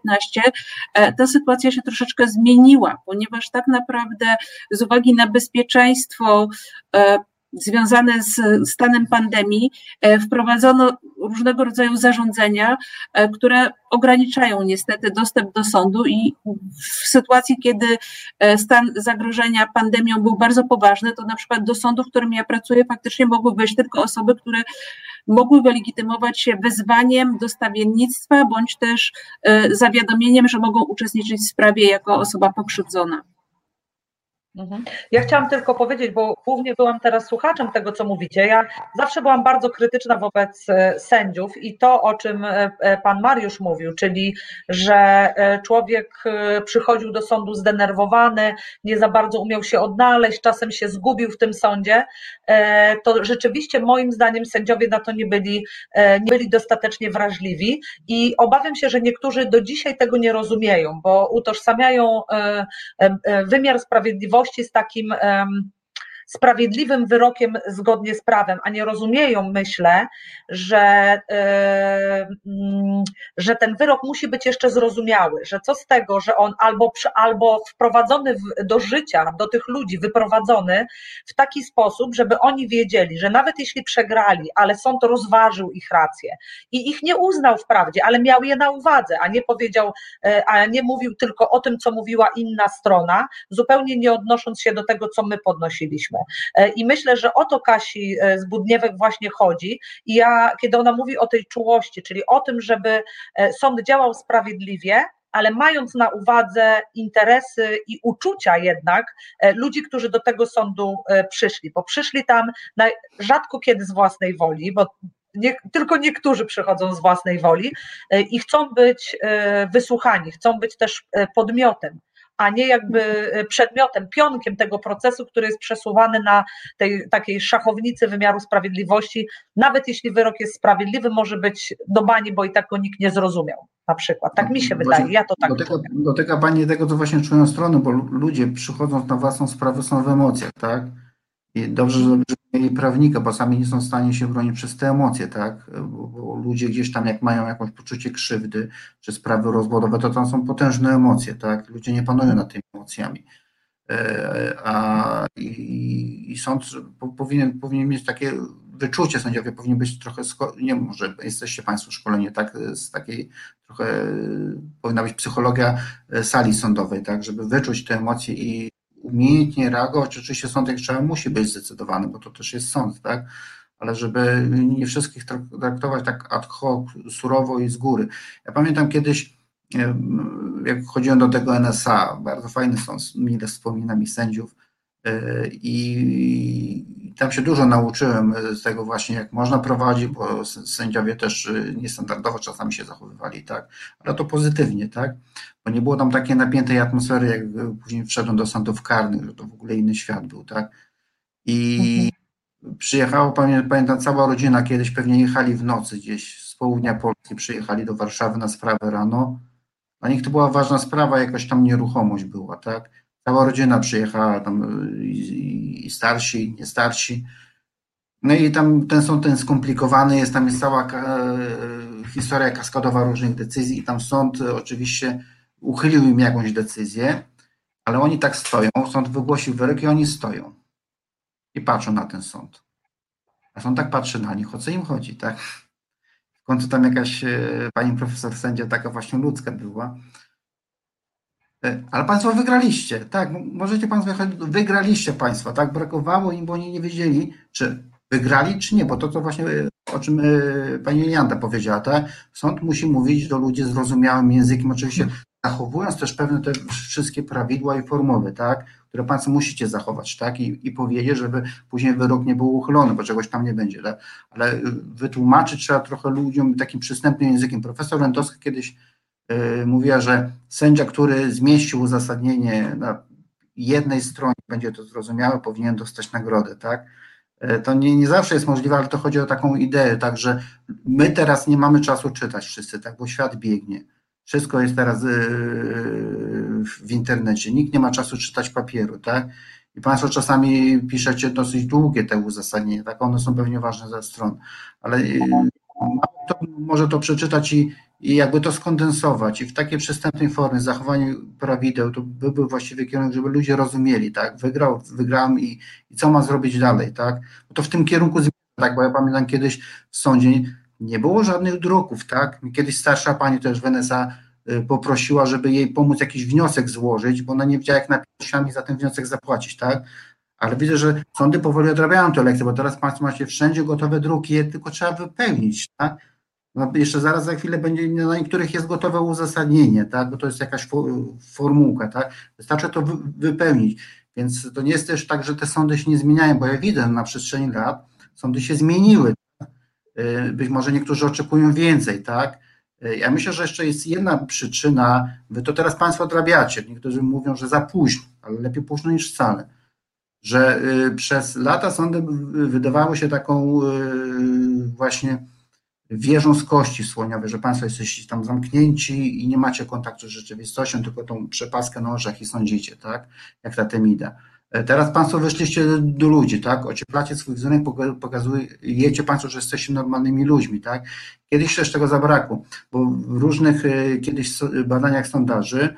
e, ta sytuacja się troszeczkę zmieniła, ponieważ tak naprawdę z uwagi na bezpieczeństwo, e, związane z stanem pandemii e, wprowadzono różnego rodzaju zarządzenia, e, które ograniczają niestety dostęp do sądu i w sytuacji, kiedy e, stan zagrożenia pandemią był bardzo poważny, to na przykład do sądu, w którym ja pracuję, faktycznie mogły wejść tylko osoby, które mogły wylegitymować się wezwaniem do stawiennictwa bądź też zawiadomieniem, że mogą uczestniczyć w sprawie jako osoba pokrzywdzona. Mhm. Ja chciałam tylko powiedzieć, bo głównie byłam teraz słuchaczem tego, co mówicie. Ja zawsze byłam bardzo krytyczna wobec e, sędziów i to, o czym e, e, pan Mariusz mówił, czyli że człowiek przychodził do sądu zdenerwowany, nie za bardzo umiał się odnaleźć, czasem się zgubił w tym sądzie, to rzeczywiście moim zdaniem sędziowie na to nie byli, nie byli dostatecznie wrażliwi i obawiam się, że niektórzy do dzisiaj tego nie rozumieją, bo utożsamiają wymiar sprawiedliwości z takim sprawiedliwym wyrokiem zgodnie z prawem, a nie rozumieją, myślę, że, yy, że ten wyrok musi być jeszcze zrozumiały, że co z tego, że on albo, albo wprowadzony w, do życia, do tych ludzi, wyprowadzony w taki sposób, żeby oni wiedzieli, że nawet jeśli przegrali, ale sąd rozważył ich rację i ich nie uznał wprawdzie, ale miał je na uwadze, a nie powiedział, yy, a nie mówił tylko o tym, co mówiła inna strona, zupełnie nie odnosząc się do tego, co my podnosiliśmy. E, I myślę, że o to Kasi e, Zbudniewek właśnie chodzi. I ja, kiedy ona mówi o tej czułości, czyli o tym, żeby e, sąd działał sprawiedliwie, ale mając na uwadze interesy i uczucia jednak ludzi, którzy do tego sądu przyszli, bo przyszli tam na, rzadko kiedy z własnej woli, bo nie, tylko niektórzy przychodzą z własnej woli i chcą być wysłuchani, chcą być też podmiotem a nie jakby e, przedmiotem, pionkiem tego procesu, który jest przesuwany na tej takiej szachownicy wymiaru sprawiedliwości. Nawet jeśli wyrok jest sprawiedliwy, może być do bani, bo i tak go nikt nie zrozumiał. Na przykład. Tak mi się wydaje, ja to tak dotyka, dotyka Pani tego, co właśnie czują strony, bo ludzie przychodząc na własną sprawę są w emocjach, tak? I dobrze, że mieli prawnika, bo sami nie są w stanie się bronić przez te emocje, tak? Bo, bo, ludzie gdzieś tam, jak mają jakieś poczucie krzywdy czy sprawy rozwodowe, to tam są potężne emocje, tak? Ludzie nie panują nad tymi emocjami. E, a i, i sąd powinien, powinien mieć takie wyczucie, sędziowie powinni być trochę, nie może jesteście Państwo szkoleni, tak, z takiej trochę, powinna być psychologia sali sądowej, tak, żeby wyczuć te emocje i umiejętnie reagować. Oczywiście sąd jak trzeba musi być zdecydowany, bo to też jest sąd, tak? Ale żeby nie wszystkich traktować tak ad hoc, surowo i z góry. Ja pamiętam kiedyś, jak chodziłem do tego NSA, bardzo fajny sąd, mile wspomina mi sędziów, i tam się dużo nauczyłem z tego właśnie, jak można prowadzić, bo sędziowie też e, niestandardowo czasami się zachowywali, tak, ale to pozytywnie, tak bo nie było tam takiej napiętej atmosfery, jak później wszedłem do sądów karnych, że to w ogóle inny świat był, tak? I mhm. przyjechało, pamiętam, cała rodzina, kiedyś pewnie jechali w nocy gdzieś z południa Polski przyjechali do Warszawy na sprawę rano. Dla nich to była ważna sprawa, jakaś tam nieruchomość była, tak? Cała rodzina przyjechała, tam i, i starsi, i nie starsi. No i tam ten sąd ten skomplikowany jest, tam jest cała e, historia kaskadowa różnych decyzji i tam sąd oczywiście uchylił im jakąś decyzję, ale oni tak stoją, sąd wygłosił wyrok i oni stoją i patrzą na ten sąd. A sąd tak patrzy na nich, o co im chodzi, tak? W końcu tam jakaś e, pani profesor sędzia taka właśnie ludzka była. E, ale państwo wygraliście, tak, możecie państwo wygraliście państwo, tak, brakowało im, bo oni nie wiedzieli, czy wygrali, czy nie, bo to, co właśnie o czym e, pani Janda powiedziała, tak, sąd musi mówić do ludzi zrozumiałym językiem, oczywiście zachowując też pewne te wszystkie prawidła i formuły, tak, które Państwo musicie zachować, tak, i, i powiedzieć, żeby później wyrok nie był uchylony, bo czegoś tam nie będzie, tak? ale wytłumaczyć trzeba trochę ludziom takim przystępnym językiem. Profesor Lętowska kiedyś mówiła, że sędzia, który zmieścił uzasadnienie na jednej stronie, będzie to zrozumiałe, powinien dostać nagrodę, tak, y, to nie, nie zawsze jest możliwe, ale to chodzi o taką ideę, tak, że my teraz nie mamy czasu czytać wszyscy, tak, bo świat biegnie. Wszystko jest teraz y, w internecie. Nikt nie ma czasu czytać papieru, tak? I Państwo czasami piszecie dosyć długie te uzasadnienia, tak? One są pewnie ważne ze stron, ale y, to może to przeczytać i, i jakby to skondensować i w takiej przystępnej formie, zachowanie prawideł, to by był właściwy kierunek, żeby ludzie rozumieli, tak? Wygrał, wygrałem i, i co ma zrobić dalej, tak? Bo to w tym kierunku zmierza, tak? Bo ja pamiętam kiedyś w sądzie nie było żadnych druków, tak? Kiedyś starsza pani też Wenesa y, poprosiła, żeby jej pomóc jakiś wniosek złożyć, bo ona nie wiedziała, jak napisami za ten wniosek zapłacić, tak? Ale widzę, że sądy powoli odrabiają te lekcje, bo teraz Państwo macie wszędzie gotowe druki, je tylko trzeba wypełnić, tak? No jeszcze zaraz za chwilę będzie, na niektórych jest gotowe uzasadnienie, tak? Bo to jest jakaś formułka, tak? Wystarczy to wypełnić. Więc to nie jest też tak, że te sądy się nie zmieniają, bo ja widzę na przestrzeni lat, sądy się zmieniły. Y, być może niektórzy oczekują więcej, tak? Y, ja myślę, że jeszcze jest jedna przyczyna, wy to teraz Państwo odrabiacie. Niektórzy mówią, że za późno, ale lepiej późno niż wcale. Że y, przez lata sądy wydawały się taką właśnie wieżą z kości słoniowej, że Państwo jesteście tam zamknięci i nie macie kontaktu z rzeczywistością, tylko tą przepaskę na orzech i sądzicie, tak? Jak ta temida. Teraz Państwo wyszliście do ludzi, tak? Ocieplacie swój wizerunek, pokazujecie Państwo, że jesteście normalnymi ludźmi, tak? Kiedyś też tego zabrakło, bo w różnych e, kiedyś badaniach sondaży,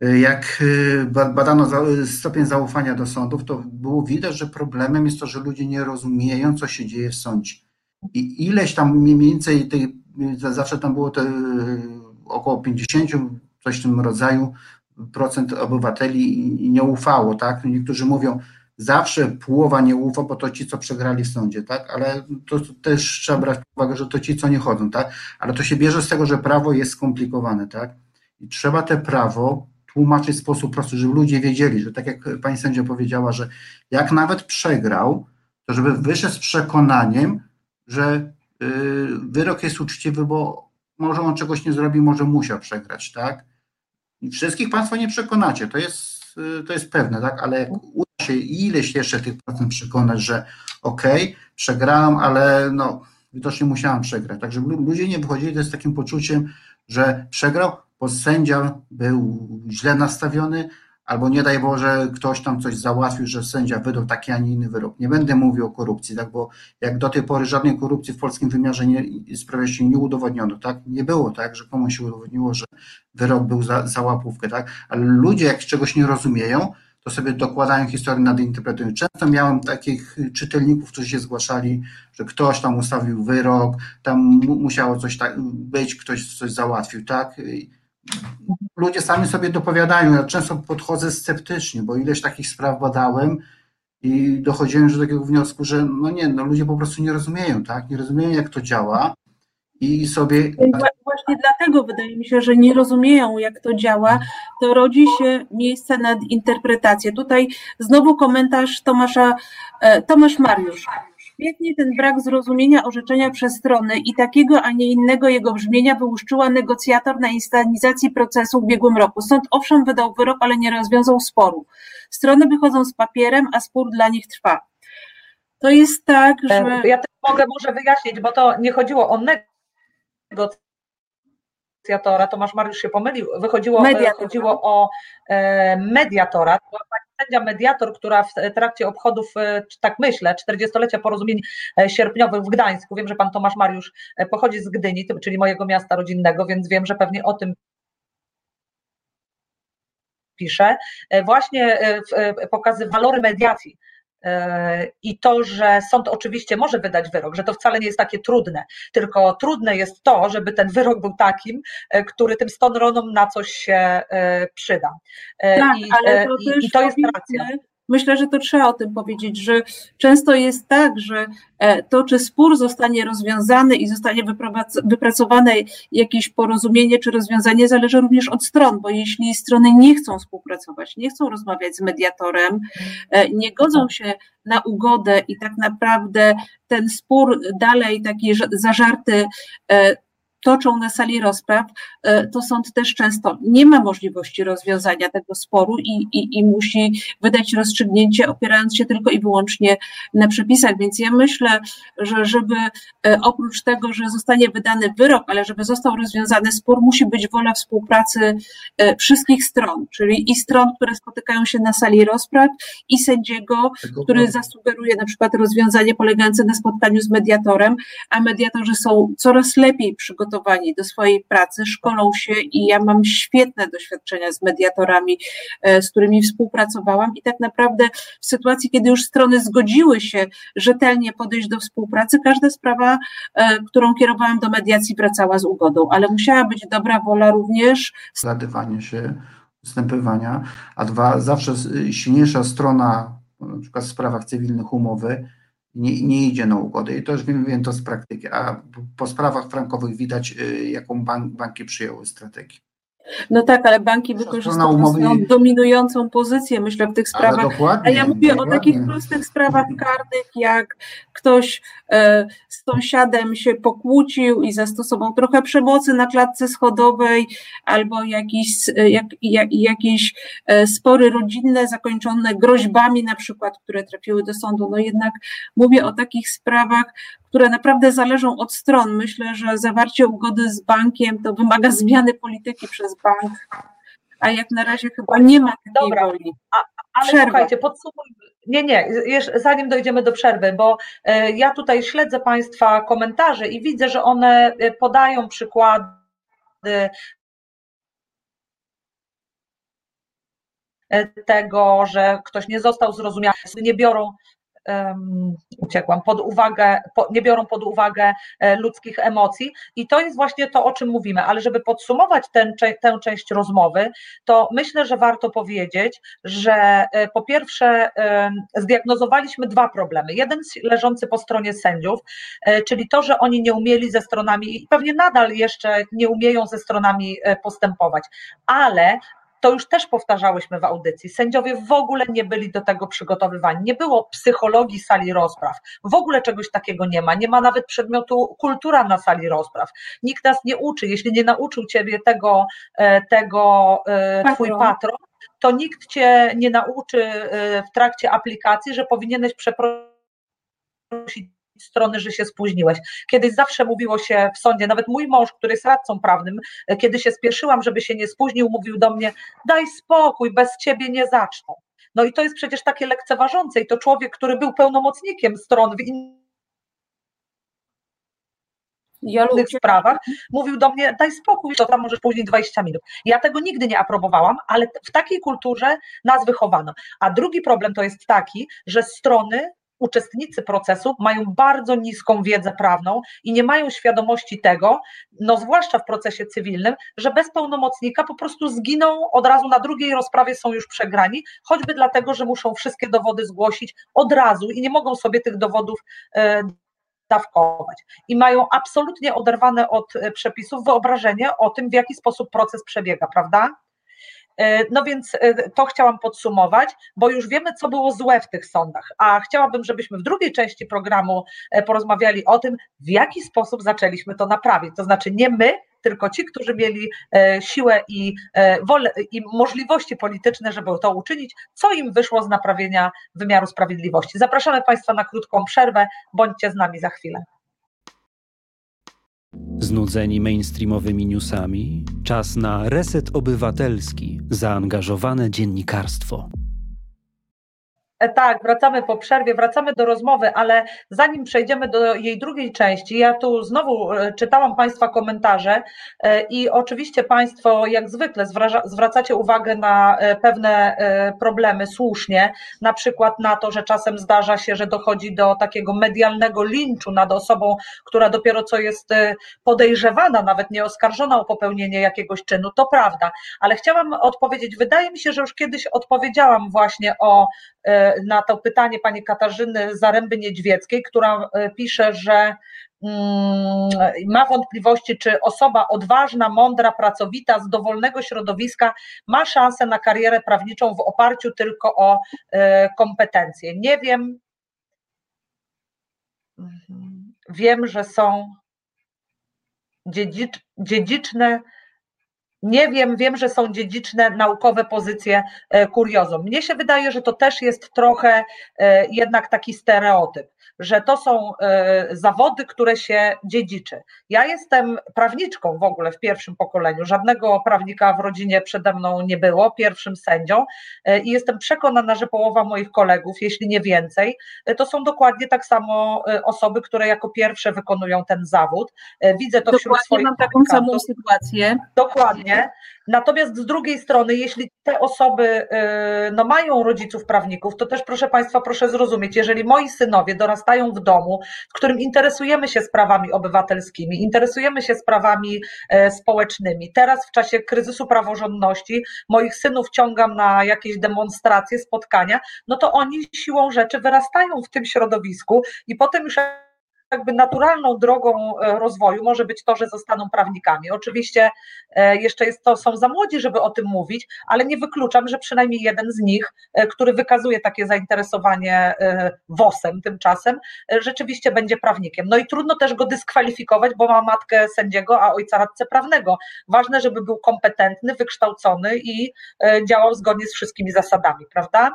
e, jak e, badano stopień zaufania do sądów, to było widać, że problemem jest to, że ludzie nie rozumieją, co się dzieje w sądzie. I ileś tam mniej więcej, zawsze tam było te około 50, coś w tym rodzaju, procent obywateli nie ufało, tak? Niektórzy mówią, zawsze połowa nie ufa, bo to ci, co przegrali w sądzie, tak? Ale to też trzeba brać pod uwagę, że to ci, co nie chodzą, tak? Ale to się bierze z tego, że prawo jest skomplikowane, tak? I trzeba te prawo tłumaczyć w sposób prosty, żeby ludzie wiedzieli, że tak jak pani sędzia powiedziała, że jak nawet przegrał, to żeby wyszedł z przekonaniem, że y, wyrok jest uczciwy, bo może on czegoś nie zrobi, może musiał przegrać, tak? Wszystkich Państwo nie przekonacie, to jest, to jest pewne, tak? Ale jak uda się ileś jeszcze tych procent przekonać, że okej, okay, przegrałam, ale no, widocznie musiałam przegrać. Także ludzie nie wychodzili z takim poczuciem, że przegrał, bo sędzia był źle nastawiony, albo nie daj Boże, ktoś tam coś załatwił, że sędzia wydał taki, a nie inny wyrok. Nie będę mówił o korupcji, tak, bo jak do tej pory żadnej korupcji w polskim wymiarze nie, sprawiedliwości nie udowodniono, tak, nie było tak, że komuś się udowodniło, że wyrok był za, za łapówkę, tak, ale ludzie jak czegoś nie rozumieją, to sobie dokładają historię, nadinterpretują. Często miałem takich czytelników, którzy się zgłaszali, że ktoś tam ustawił wyrok, tam musiało coś tak być, ktoś coś załatwił, tak, ludzie sami sobie dopowiadają. Ja często podchodzę sceptycznie, bo ileś takich spraw badałem i dochodziłem do takiego wniosku, że no nie, no ludzie po prostu nie rozumieją, tak? Nie rozumieją, jak to działa i sobie. Właśnie dlatego wydaje mi się, że nie rozumieją, jak to działa, to rodzi się miejsce nad interpretację. Tutaj znowu komentarz Tomasza, e, Tomasz Mariusz. Świetnie ten brak zrozumienia orzeczenia przez strony i takiego, a nie innego jego brzmienia wyłuszczyła negocjator na instanizacji procesu w ubiegłym roku. Sąd owszem wydał wyrok, ale nie rozwiązał sporu. Strony wychodzą z papierem, a spór dla nich trwa. To jest tak, że. Ja też mogę może wyjaśnić, bo to nie chodziło o negocjację negocjatora, Tomasz Mariusz się pomylił, wychodziło, Mediatora. chodziło o e, mediatora, to była pani sędzia mediator, która w trakcie obchodów, e, tak myślę, 40-lecia porozumień e, sierpniowych w Gdańsku, wiem, że pan Tomasz Mariusz e, pochodzi z Gdyni, czyli mojego miasta rodzinnego, więc wiem, że pewnie o tym pisze, e, właśnie e, e, pokazy walory mediacji. I to, że sąd oczywiście może wydać wyrok, że to wcale nie jest takie trudne, tylko trudne jest to, żeby ten wyrok był takim, e, który tym stronom na coś się e, przyda. E, Tak, I, ale to i, też i to jest racja. Myślę, że to trzeba o tym powiedzieć, że często jest tak, że e, to, czy spór zostanie rozwiązany i zostanie wyprac- wypracowane jakieś porozumienie czy rozwiązanie, zależy również od stron, bo jeśli strony nie chcą współpracować, nie chcą rozmawiać z mediatorem, e, nie godzą się na ugodę i tak naprawdę ten spór dalej taki ża- zażarty e, toczą na sali rozpraw, e, to sąd też często nie ma możliwości rozwiązania tego sporu i, i, i musi wydać rozstrzygnięcie opierając się tylko i wyłącznie na przepisach. Więc ja myślę, że żeby e, oprócz tego, że zostanie wydany wyrok, ale żeby został rozwiązany spór, musi być wola współpracy e, wszystkich stron, czyli i stron, które spotykają się na sali rozpraw, i sędziego, który zasugeruje na przykład rozwiązanie polegające na spotkaniu z mediatorem, a mediatorzy są coraz lepiej przygotowani do swojej pracy, szkolą się i ja mam świetne doświadczenia z mediatorami, e, z którymi współpracowałam i tak naprawdę w sytuacji, kiedy już strony zgodziły się rzetelnie podejść do współpracy, każda sprawa, e, którą kierowałam do mediacji wracała z ugodą, ale musiała być dobra wola również zgadywanie się, ustępywania, a dwa, zawsze silniejsza strona, na przykład w sprawach cywilnych umowy, nie, nie idzie na ugodę i to już wiem, wiem to z praktyki, a po sprawach frankowych widać, y, jaką bank, banki przyjęły strategię. No tak, ale banki wykorzystują swoją dominującą pozycję, myślę, w tych sprawach. A ja mówię o dokładnie. takich prostych sprawach karnych, jak ktoś e, z sąsiadem się pokłócił i zastosował trochę przemocy na klatce schodowej, albo jakiś, e, jak, jak, jakieś e, spory rodzinne zakończone groźbami, na przykład, które trafiły do sądu. No jednak mówię o takich sprawach, które naprawdę zależą od stron. Myślę, że zawarcie ugody z bankiem to wymaga zmiany polityki przez bank, a jak na razie chyba nie ma takiej Dobra. woli. Ale Przerwa. słuchajcie, podsumujmy. Nie, nie, jeszcze zanim dojdziemy do przerwy, bo e, ja tutaj śledzę Państwa komentarze i widzę, że one e, podają przykłady e, tego, że ktoś nie został zrozumiany, nie biorą em, uciekłam, pod uwagę, po, nie biorą pod uwagę e, ludzkich emocji. I to jest właśnie to, o czym mówimy, ale żeby podsumować ten, tę część rozmowy, to myślę, że warto powiedzieć, że e, po pierwsze zdiagnozowaliśmy dwa problemy. Jeden leżący po stronie sędziów, e, czyli to, że oni nie umieli ze stronami i pewnie nadal jeszcze nie umieją ze stronami postępować, ale to już też powtarzałyśmy w audycji. Sędziowie w ogóle nie byli do tego przygotowywani. Nie było psychologii sali rozpraw. W ogóle czegoś takiego nie ma. Nie ma nawet przedmiotu kultura na sali rozpraw. Nikt nas nie uczy. Jeśli nie nauczył ciebie tego, e, tego e, twój Patron. patron, to nikt cię nie nauczy e, w trakcie aplikacji, że powinieneś przeprosić strony, że się spóźniłeś. Kiedyś zawsze mówiło się w sądzie, nawet mój mąż, który jest radcą prawnym, e, kiedy się spieszyłam, żeby się nie spóźnił, mówił do mnie: daj spokój, bez ciebie nie zaczną. No i to jest przecież takie lekceważące i to człowiek, który był pełnomocnikiem stron w innych Ja lubię sprawach, mówił do mnie, daj spokój, to tam możesz później 20 minut. Ja tego nigdy nie aprobowałam, ale w takiej kulturze nas wychowano. A drugi problem to jest taki, że strony uczestnicy procesu mają bardzo niską wiedzę prawną i nie mają świadomości tego, no zwłaszcza w procesie cywilnym, że bez pełnomocnika po prostu zginą od razu na drugiej rozprawie są już przegrani, choćby dlatego, że muszą wszystkie dowody zgłosić od razu i nie mogą sobie tych dowodów e, dawkować. I mają absolutnie oderwane od e, przepisów wyobrażenie o tym, w jaki sposób proces przebiega, prawda? E, No więc e, to chciałam podsumować, bo już wiemy, co było złe w tych sądach, a chciałabym, żebyśmy w drugiej części programu e, porozmawiali o tym, w jaki sposób zaczęliśmy to naprawić. To znaczy nie my, tylko ci, którzy mieli siłę i wolę i możliwości polityczne, żeby to uczynić, co im wyszło z naprawienia wymiaru sprawiedliwości. Zapraszamy Państwa na krótką przerwę, bądźcie z nami za chwilę. Znudzeni mainstreamowymi newsami? Czas na reset obywatelski, zaangażowane dziennikarstwo. E, tak, wracamy po przerwie, wracamy do rozmowy, ale zanim przejdziemy do jej drugiej części, ja tu znowu e, czytałam Państwa komentarze e, i oczywiście Państwo jak zwykle zwracacie uwagę na pewne problemy słusznie, na przykład na to, że czasem zdarza się, że dochodzi do takiego medialnego linczu nad osobą, która dopiero co jest podejrzewana, nawet nie oskarżona o popełnienie jakiegoś czynu. To prawda, ale chciałam odpowiedzieć, wydaje mi się, że już kiedyś odpowiedziałam właśnie o na to pytanie pani Katarzyny Zaręby-Niedźwieckiej, która e, pisze, że mm, ma wątpliwości, czy osoba odważna, mądra, pracowita, z dowolnego środowiska ma szansę na karierę prawniczą w oparciu tylko o e, kompetencje. Nie wiem. Mhm. Wiem, że są dziedziczne nie wiem, wiem, że są dziedziczne naukowe pozycje e, kuriozum. Mnie się wydaje, że to też jest trochę e, jednak taki stereotyp że to są e, zawody, które się dziedziczy. Ja jestem prawniczką w ogóle w pierwszym pokoleniu, żadnego prawnika w rodzinie przede mną nie było, pierwszym sędzią e, i jestem przekonana, że połowa moich kolegów, jeśli nie więcej, e, to są dokładnie tak samo osoby, które jako pierwsze wykonują ten zawód. Widzę to dokładnie wśród swoich mam taką samą sytuację. Dokładnie. Natomiast z drugiej strony, jeśli te osoby no, mają rodziców prawników, to też proszę Państwa, proszę zrozumieć, jeżeli moi synowie dorastają dorastają w domu, w którym interesujemy się sprawami obywatelskimi, interesujemy się sprawami e, społecznymi. Teraz w czasie kryzysu praworządności moich synów ciągam na jakieś demonstracje, spotkania, no to oni siłą rzeczy wyrastają w tym środowisku i potem już jakby naturalną drogą e, rozwoju może być to, że zostaną prawnikami. Oczywiście e, jeszcze jest to, są za młodzi, żeby o tym mówić, ale nie wykluczam, że przynajmniej jeden z nich, e, który wykazuje takie zainteresowanie WOS-em tymczasem, rzeczywiście będzie prawnikiem. No i trudno też go dyskwalifikować, bo ma matkę sędziego, a ojca radcę prawnego. Ważne, żeby był kompetentny, wykształcony i działał zgodnie z wszystkimi zasadami, prawda?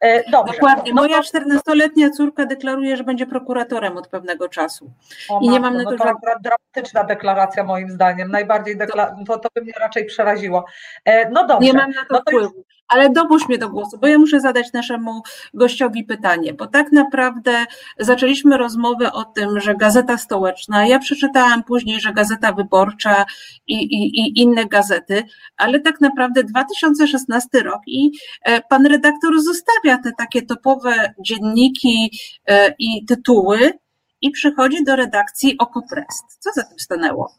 E, dobrze. Dokładnie. No Moja 14-letnia córka deklaruje, że będzie prokuratorem od pewnego czasu. O, I nie mam na to, no to akurat dramatyczna deklaracja moim zdaniem. Najbardziej dekla- to, to by mnie raczej przeraziło. E, no dobrze. Nie mam na to no to wpływu. Ale dopuść mnie do głosu, bo ja muszę zadać naszemu gościowi pytanie, bo tak naprawdę zaczęliśmy rozmowę o tym, że Gazeta Stołeczna, ja przeczytałam później, że Gazeta Wyborcza i, i, i inne gazety, ale tak naprawdę 2016 rok i e, pan redaktor zostawia te takie topowe dzienniki e, i tytuły i przychodzi do redakcji Okoprest. Co za tym stanęło?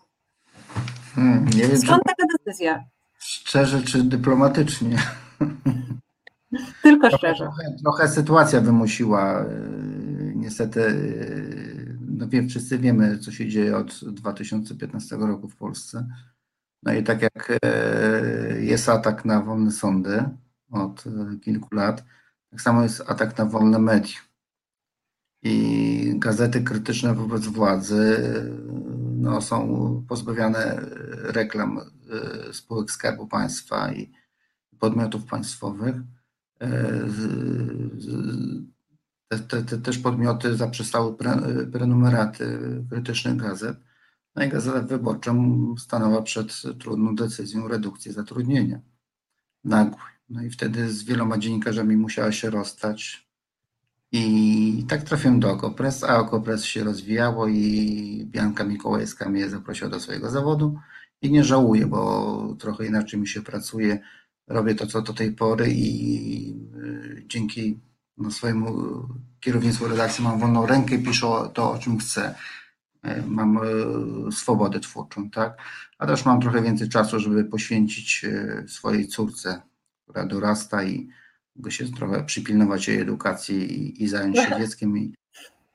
Hmm, nie wiem, Skąd taka decyzja? Szczerze czy dyplomatycznie? Tylko szczerze. Trochę, trochę, sytuacja wymusiła. E, niestety, e, no wiem, wszyscy wiemy, co się dzieje od 2015 roku w Polsce. No i tak jak e, jest atak na wolne sądy od kilku lat, tak samo jest atak na wolne media. I gazety krytyczne wobec władzy no, są pozbawiane reklam spółek Skarbu Państwa i podmiotów państwowych. E, te, te, te też podmioty zaprzestały pre, prenumeraty krytycznych gazet. No i Gazeta Wyborcza stanęła przed trudną decyzją redukcji zatrudnienia nagłej. No i wtedy z wieloma dziennikarzami musiała się rozstać. I tak trafiłem do Okopres, a Okopres się rozwijało i Bianka Mikołajska mnie zaprosiła do swojego zawodu i nie żałuję, bo trochę inaczej mi się pracuje robię to, co do tej pory i y, dzięki no, swojemu kierownictwu redakcji mam wolną rękę i piszę to, o czym chcę. Y, mam y, swobodę twórczą, tak? A też mam trochę więcej czasu, żeby poświęcić swojej córce, która dorasta i mogę się trochę przypilnować jej edukacji i, i zająć się dzieckiem. I,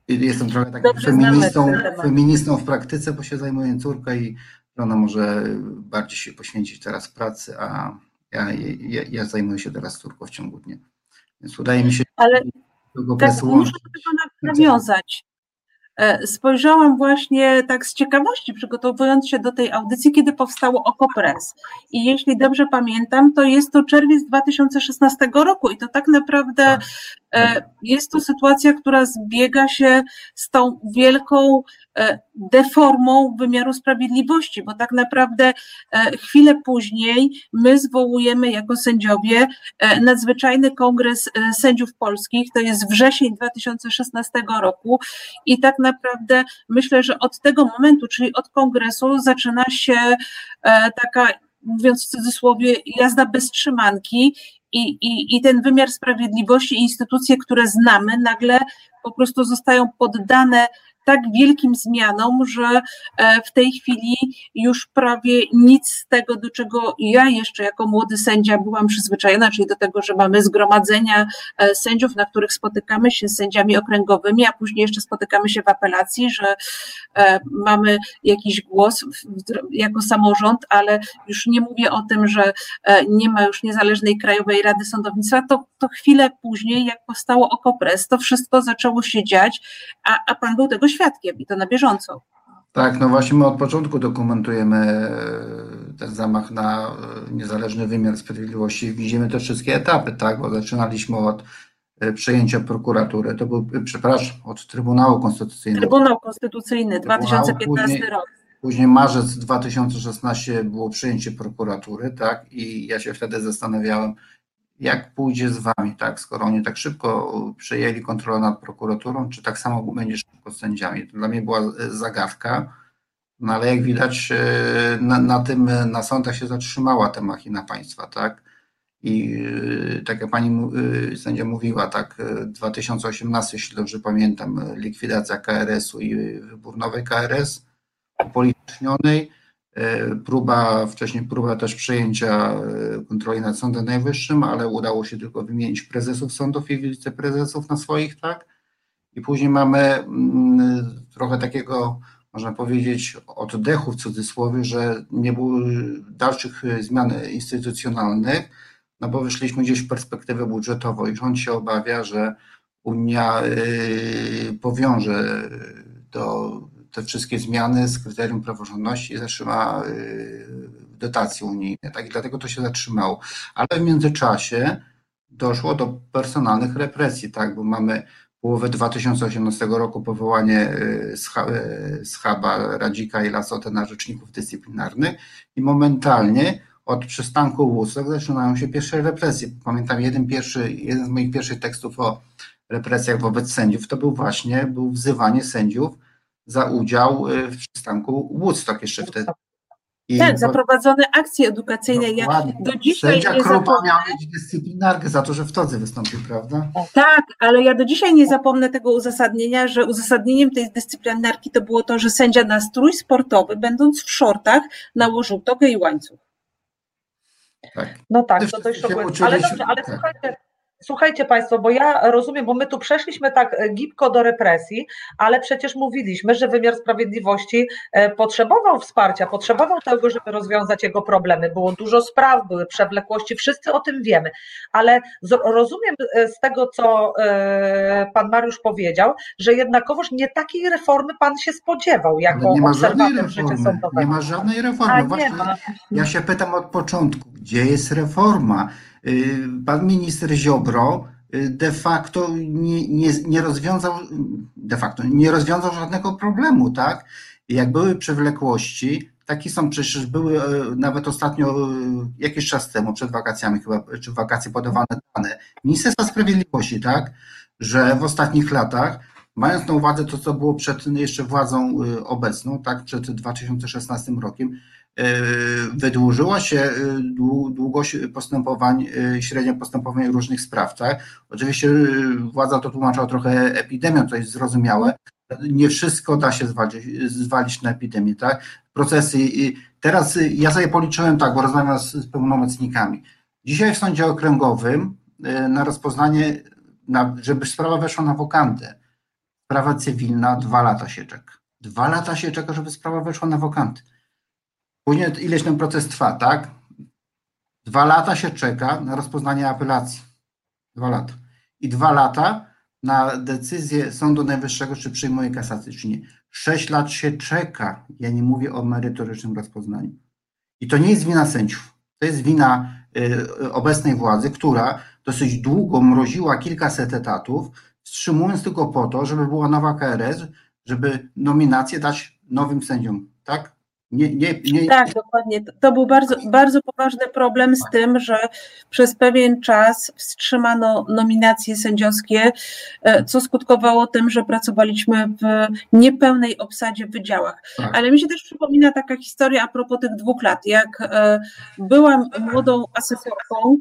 i jestem trochę takim feministą, feministą w praktyce, bo się zajmuję córką i ona może bardziej się poświęcić teraz pracy, a ja, ja, ja zajmuję się teraz córką w ciągu dnia. Więc udaje mi się Ale tego tak, muszę do tego nawiązać. E, spojrzałam właśnie tak z ciekawości, przygotowując się do tej audycji, kiedy powstało OKO.press. I jeśli dobrze pamiętam, to jest to czerwiec 2016 roku i to tak naprawdę tak. E, jest to sytuacja, która zbiega się z tą wielką deformą wymiaru sprawiedliwości, bo tak naprawdę chwilę później my zwołujemy jako sędziowie nadzwyczajny kongres sędziów polskich, to jest wrzesień 2016 roku i tak naprawdę myślę, że od tego momentu, czyli od kongresu, zaczyna się e, taka, mówiąc w cudzysłowie, jazda bez trzymanki i, i, i ten wymiar sprawiedliwości, instytucje, które znamy, nagle po prostu zostają poddane tak wielkim zmianom, że e, w tej chwili już prawie nic z tego, do czego ja jeszcze jako młody sędzia byłam przyzwyczajona, czyli do tego, że mamy zgromadzenia e, sędziów, na których spotykamy się z sędziami okręgowymi, a później jeszcze spotykamy się w apelacji, że e, mamy jakiś głos jako samorząd, ale już nie mówię o tym, że nie ma już niezależnej Krajowej Rady Sądownictwa, to, to chwilę później, jak powstało OKO.press, to wszystko zaczęło się dziać, a, a pan był tego świadkiem i to na bieżąco. Tak, no właśnie my od początku dokumentujemy e, ten zamach na e, niezależny wymiar sprawiedliwości. Widzimy te wszystkie etapy, tak, bo zaczynaliśmy od e, przejęcia prokuratury, to był, przepraszam, od Trybunału Konstytucyjnego. Trybunał Konstytucyjny, 2015 później, rok. Później marzec 2016 było przejęcie prokuratury, tak, i ja się wtedy zastanawiałem, jak pójdzie z wami, tak? Skoro oni tak szybko przejęli kontrolę nad prokuraturą, czy tak samo będzie szybko z sędziami? To dla mnie była zagadka. No ale jak widać, e, na, na tym, na sądach się zatrzymała ta machina państwa, tak? I e, tak jak pani e, sędzia mówiła, tak, 2018, jeśli dobrze pamiętam, likwidacja KRS-u i wybór nowej KRS upolitycznionej, E, próba, wcześniej próba też przejęcia e, kontroli nad Sądem Najwyższym, ale udało się tylko wymienić prezesów sądów i wiceprezesów na swoich, tak? I później mamy mm, trochę takiego, można powiedzieć, oddechu w cudzysłowie, że nie było dalszych zmian instytucjonalnych, no bo wyszliśmy gdzieś w perspektywę budżetową i rząd się obawia, że Unia e, powiąże do te wszystkie zmiany z kryterium praworządności zatrzyma y, dotacje unijne. Tak? I dlatego to się zatrzymało. Ale w międzyczasie doszło do personalnych represji, tak? bo mamy połowę 2018 roku powołanie y, schaba y, Radzika i Lasotę na rzeczników dyscyplinarnych i momentalnie od przystanku Łusek zaczynają się pierwsze represje. Pamiętam jeden, pierwszy, jeden z moich pierwszych tekstów o represjach wobec sędziów, to był właśnie był wzywanie sędziów za udział y, w przystanku Woodstock jeszcze wtedy. I tak, zaprowadzone akcje edukacyjne. Ja do dzisiaj Sędzia nie Krupa zapomnę... miał mieć dyscyplinarkę za to, że w todze wystąpił, prawda? Tak, ale ja do dzisiaj nie zapomnę tego uzasadnienia, że uzasadnieniem tej dyscyplinarki to było to, że sędzia na strój sportowy, będąc w shortach, nałożył togę i łańcuch. Tak. No tak, to dość Ale dobrze, ale tak. słuchajcie, Słuchajcie Państwo, bo ja rozumiem, bo my tu przeszliśmy tak e, gibko do represji, ale przecież mówiliśmy, że wymiar sprawiedliwości e, potrzebował wsparcia, potrzebował tego, żeby rozwiązać jego problemy. Było dużo spraw, były przewlekłości, wszyscy o tym wiemy, ale rozumiem e, z tego, co Pan Mariusz powiedział, że jednakowoż nie takiej reformy Pan się spodziewał jako nie ma sądowego. Nie ma żadnej reformy. A, Właśnie, ja się pytam od początku, gdzie jest reforma? Y, pan minister Ziobro y, de facto nie, nie, nie rozwiązał, de facto nie rozwiązał żadnego problemu, tak? Jak były przewlekłości, takie są przecież były e, nawet ostatnio, e, jakiś czas temu, przed wakacjami chyba, czy wakacje podawane dane Ministerstwa Sprawiedliwości, tak, że w ostatnich latach, mając na uwadze to, co było przed jeszcze władzą e, obecną, tak, przed 2016 rokiem, E, wydłużyła się e, długość postępowań, średnia postępowań różnych spraw. Oczywiście władza to tłumaczyła trochę epidemią, to jest zrozumiałe. Nie wszystko da się zwalić, zwalić na epidemię. Tak? Procesy. Teraz ja sobie policzyłem tak, bo rozmawiam z, z pełnomocnikami. Dzisiaj w sądzie okręgowym na rozpoznanie, na, żeby sprawa weszła na wokantę, sprawa cywilna, dwa lata się czeka. Dwa lata się czeka, żeby sprawa weszła na wokantę. Później ileś ten proces trwa, tak? Dwa lata się czeka na rozpoznanie apelacji. Dwa lata. I dwa lata na decyzję Sądu Najwyższego, czy przyjmuje kasację, czy nie. Sześć lat się czeka. Ja nie mówię o merytorycznym rozpoznaniu. I to nie jest wina sędziów. To jest wina y, obecnej władzy, która dosyć długo mroziła kilkaset etatów, wstrzymując tylko po to, żeby była nowa KRS, żeby nominację dać nowym sędziom, tak? Nie, nie, nie. Tak, dokładnie. To był bardzo, bardzo poważny problem z tym, że przez pewien czas wstrzymano nominacje sędziowskie, e, co skutkowało tym, że pracowaliśmy w niepełnej obsadzie w wydziałach. Tak. Ale mi się też przypomina taka historia a propos tych dwóch lat. Jak e, byłam młodą asesorką,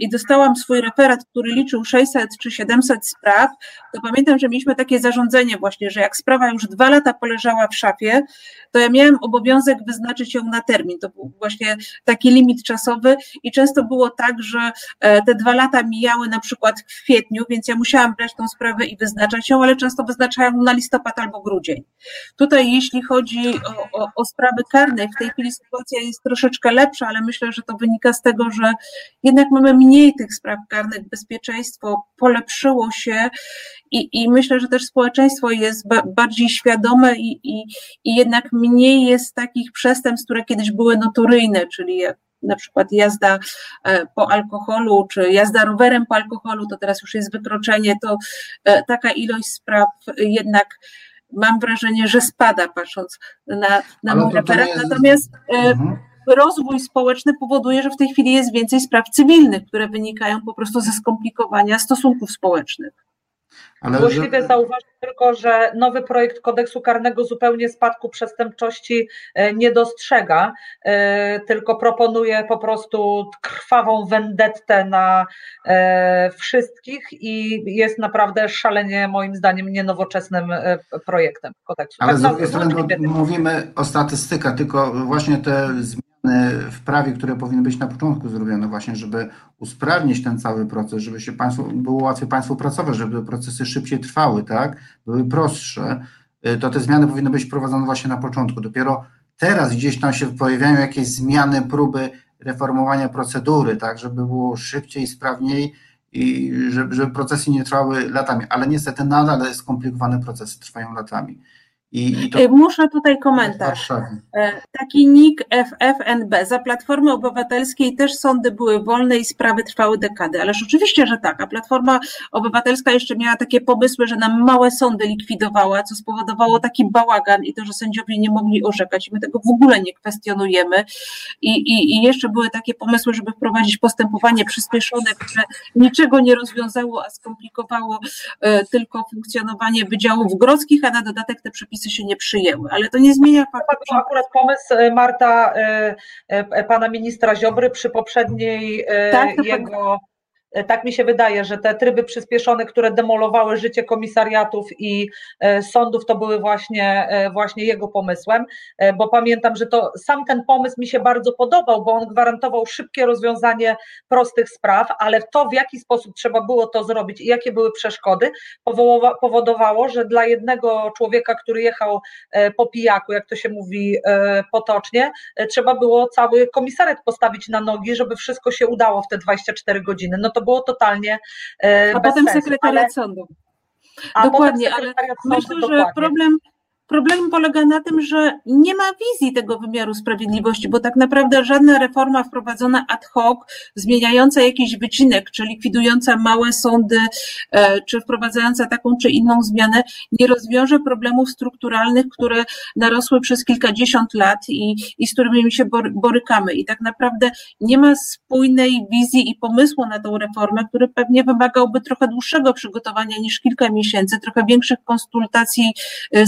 i dostałam swój referat, który liczył 600 czy 700 spraw, to pamiętam, że mieliśmy takie zarządzenie właśnie, że jak sprawa już dwa lata poleżała w szafie, to ja miałem obowiązek wyznaczyć ją na termin. To był właśnie taki limit czasowy i często było tak, że e, te dwa lata mijały na przykład w kwietniu, więc ja musiałam brać tą sprawę i wyznaczać ją, ale często wyznaczałam na listopad albo grudzień. Tutaj jeśli chodzi o, o, o sprawy karne, w tej chwili sytuacja jest troszeczkę lepsza, ale myślę, że to wynika z tego, że jednak mamy mamy mniej tych spraw karnych, bezpieczeństwo polepszyło się i, i myślę, że też społeczeństwo jest ba, bardziej świadome i, i, i jednak mniej jest takich przestępstw, które kiedyś były notoryjne, czyli na przykład jazda e, po alkoholu, czy jazda rowerem po alkoholu, to teraz już jest wykroczenie, to e, taka ilość spraw jednak mam wrażenie, że spada, patrząc na, na mój referat. Jest... Natomiast e, mhm rozwój społeczny powoduje, że w tej chwili jest więcej spraw cywilnych, które wynikają po prostu ze skomplikowania stosunków społecznych. Ale Złośliwie że... zauważam tylko, że nowy projekt kodeksu karnego zupełnie spadku przestępczości e, nie dostrzega, e, tylko proponuje po prostu krwawą vendettę na e, wszystkich i jest naprawdę szalenie moim zdaniem nienowoczesnym projektem kodeksu. Ale tak z drugiej strony mówimy o statystykach, tylko właśnie te zmiany w prawie, które powinny być na początku zrobione właśnie, żeby usprawnić ten cały proces, żeby się państwu, było łatwiej Państwu pracować, żeby procesy szybciej trwały, tak, były prostsze, y, to te zmiany powinny być wprowadzone właśnie na początku. Dopiero teraz gdzieś tam się pojawiają jakieś zmiany, próby reformowania procedury, tak, żeby było szybciej, sprawniej i żeby, żeby procesy nie trwały latami, ale niestety nadal skomplikowane procesy trwają latami. I, i to... Muszę tutaj komentarz. E, taki nick FFNB. Za Platformy Obywatelskiej też sądy były wolne i sprawy trwały dekady. Ależ oczywiście, że tak. A Platforma Obywatelska jeszcze miała takie pomysły, że nam małe sądy likwidowała, co spowodowało taki bałagan i to, że sędziowie nie mogli orzekać. My tego w ogóle nie kwestionujemy. I, i, i jeszcze były takie pomysły, żeby wprowadzić postępowanie przyspieszone, które niczego nie rozwiązało, a skomplikowało e, tylko funkcjonowanie wydziałów grodzkich, a na dodatek te przepisy przepisy się nie przyjęły, ale to nie zmienia faktu. To akurat pomysł e, Marta, e, e, pana ministra Ziobry przy poprzedniej tak, jego E, tak mi się wydaje, że te tryby przyspieszone, które demolowały życie komisariatów i e, sądów, to były właśnie, e, właśnie jego pomysłem, bo pamiętam, że to sam ten pomysł mi się bardzo podobał, bo on gwarantował szybkie rozwiązanie prostych spraw, ale to, w jaki sposób trzeba było to zrobić i jakie były przeszkody, powodowało, że dla jednego człowieka, który jechał po pijaku, jak to się mówi potocznie, trzeba było cały komisariat postawić na nogi, żeby wszystko się udało w te 24 godziny. No to było totalnie e, A potem sensu, sekretariat ale... sądu. Dokładnie, ale myślę, że problem Problem polega na tym, że nie ma wizji tego wymiaru sprawiedliwości, bo tak naprawdę żadna reforma wprowadzona ad hoc, zmieniająca jakiś wycinek, czy likwidująca małe sądy, e, czy wprowadzająca taką czy inną zmianę, nie rozwiąże problemów strukturalnych, które narosły przez kilkadziesiąt lat i, i z którymi się borykamy. I tak naprawdę nie ma spójnej wizji i pomysłu na tą reformę, który pewnie wymagałby trochę dłuższego przygotowania niż kilka miesięcy, trochę większych konsultacji e,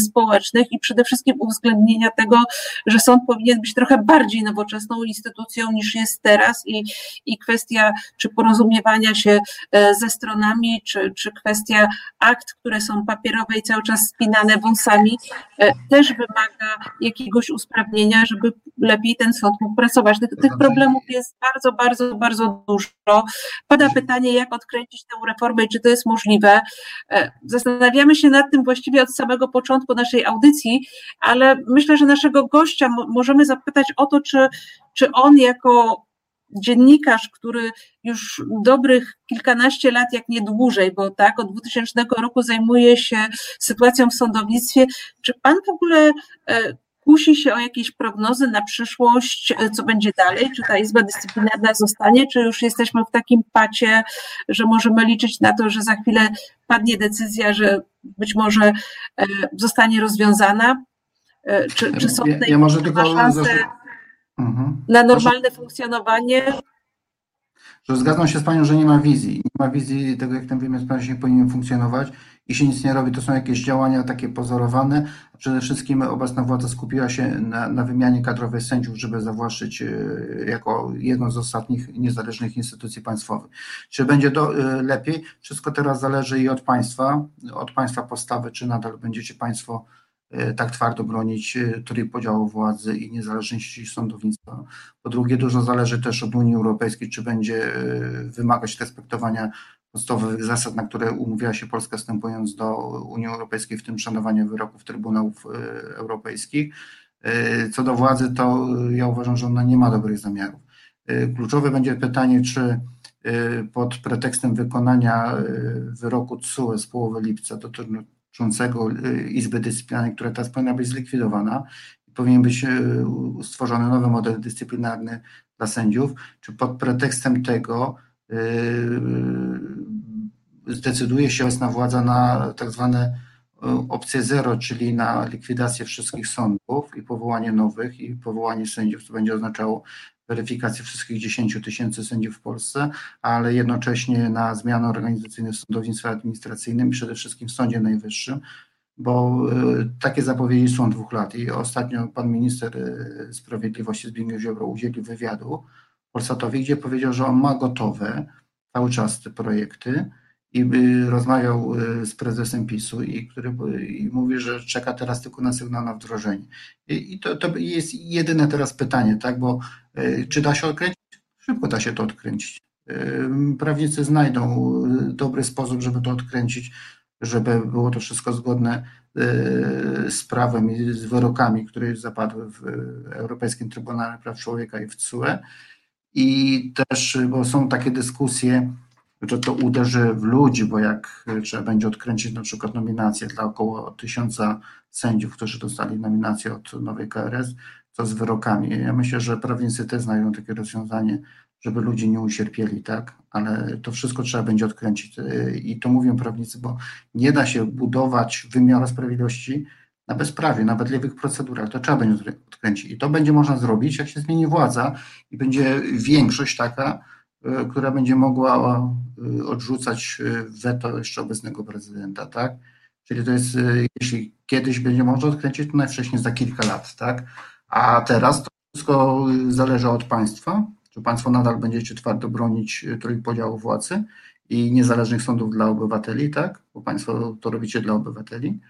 społecznych i przede wszystkim uwzględnienia tego, że sąd powinien być trochę bardziej nowoczesną instytucją niż jest teraz i, i kwestia czy porozumiewania się e, ze stronami, czy, czy kwestia akt, które są papierowe i cały czas spinane wąsami, e, też wymaga jakiegoś usprawnienia, żeby lepiej ten sąd mógł pracować. Tych, tych problemów jest bardzo, bardzo, bardzo dużo. Pada pytanie, jak odkręcić tę reformę i czy to jest możliwe. E, zastanawiamy się nad tym właściwie od samego początku naszej audycji, audycji, ale myślę, że naszego gościa możemy zapytać o to, czy, czy on jako dziennikarz, który już dobrych kilkanaście lat, jak nie dłużej, bo tak, od 2000 roku zajmuje się sytuacją w sądownictwie, czy pan w ogóle e, kusi się o jakieś prognozy na przyszłość, e, co będzie dalej? Czy ta Izba Dyscyplinarna zostanie, czy już jesteśmy w takim pacie, że możemy liczyć na to, że za chwilę padnie decyzja, że być może e, zostanie rozwiązana? E, Czy, czy są Ja- tutaj ja może tylko szanse Mhm. na normalne funkcjonowanie? Że zgadzam się z Panią, że nie ma wizji. Nie ma wizji tego, jak ten wymiar sprawiedliwości powinien funkcjonować i się nic nie robi. To są jakieś działania takie pozorowane. Przede wszystkim obecna władza skupiła się na, na wymianie kadrowej sędziów, żeby zawłaszczyć e, jako jedną z ostatnich niezależnych instytucji państwowych. Czy będzie do, e, lepiej? Wszystko teraz zależy i od państwa, od państwa postawy, czy nadal będziecie Państwo e, tak twardo bronić trójpodziału władzy i niezależności sądownictwa. Po drugie, dużo zależy też od Unii Europejskiej, czy będzie wymagać respektowania podstawowych zasad, na które umówiła się Polska wstępując do Unii Europejskiej, w tym szanowania wyroków Trybunałów e, Europejskich. E, Co do władzy, to ja uważam, że ona nie ma dobrych zamiarów. E, Kluczowe będzie pytanie, czy pod pretekstem wykonania wyroku TSUE z połowy lipca dotyczącego Izby Dyscyplinarnej, która teraz powinna być zlikwidowana, powinien być stworzony nowy model dyscyplinarny dla sędziów, czy pod pretekstem tego zdecyduje się obecna władza na tak zwane yy, opcje zero, czyli na likwidację wszystkich sądów i powołanie nowych i powołanie sędziów, co będzie oznaczało weryfikację wszystkich 10 tysięcy sędziów w Polsce, ale jednocześnie na zmiany organizacyjne w sądownictwie administracyjnym i przede wszystkim w Sądzie Najwyższym, bo y, takie zapowiedzi są dwóch lat. I ostatnio pan minister sprawiedliwości Zbigniew Ziobro udzielił wywiadu Polsatowi, gdzie powiedział, że on ma gotowe cały czas te projekty i rozmawiał y, z prezesem PiSu i który i mówi, że czeka teraz tylko na sygnał na wdrożenie. I, i to, to jest jedyne teraz pytanie, tak, bo y, czy da się odkręcić? Szybko da się to odkręcić. Y, Prawnicy znajdą dobry sposób, żeby to odkręcić, żeby było to wszystko zgodne z prawem i z wyrokami, które już zapadły w Europejskim Trybunale Praw Człowieka i w TSUE. I też, bo są takie dyskusje, że to uderzy w ludzi, bo jak y, trzeba będzie odkręcić na przykład nominację dla około tysiąca sędziów, którzy dostali nominację od nowej KRS, co z wyrokami. Ja myślę, że prawnicy też znajdą takie rozwiązanie, żeby ludzie nie ucierpieli, tak? Ale to wszystko trzeba będzie odkręcić. Y, I to mówią prawnicy, bo nie da się budować wymiaru sprawiedliwości na bezprawie, na wadliwych procedurach. To trzeba będzie odkręcić. I to będzie można zrobić, jak się zmieni władza i będzie większość taka, y, która będzie mogła y, odrzucać y, weto jeszcze obecnego prezydenta, tak? Czyli to jest, jeśli kiedyś będzie można odkręcić, to najwcześniej za kilka lat, tak? A teraz to wszystko zależy od państwa, czy państwo nadal będziecie twardo bronić trójpodziału władzy i niezależnych sądów dla obywateli, tak? Bo państwo to robicie dla obywateli.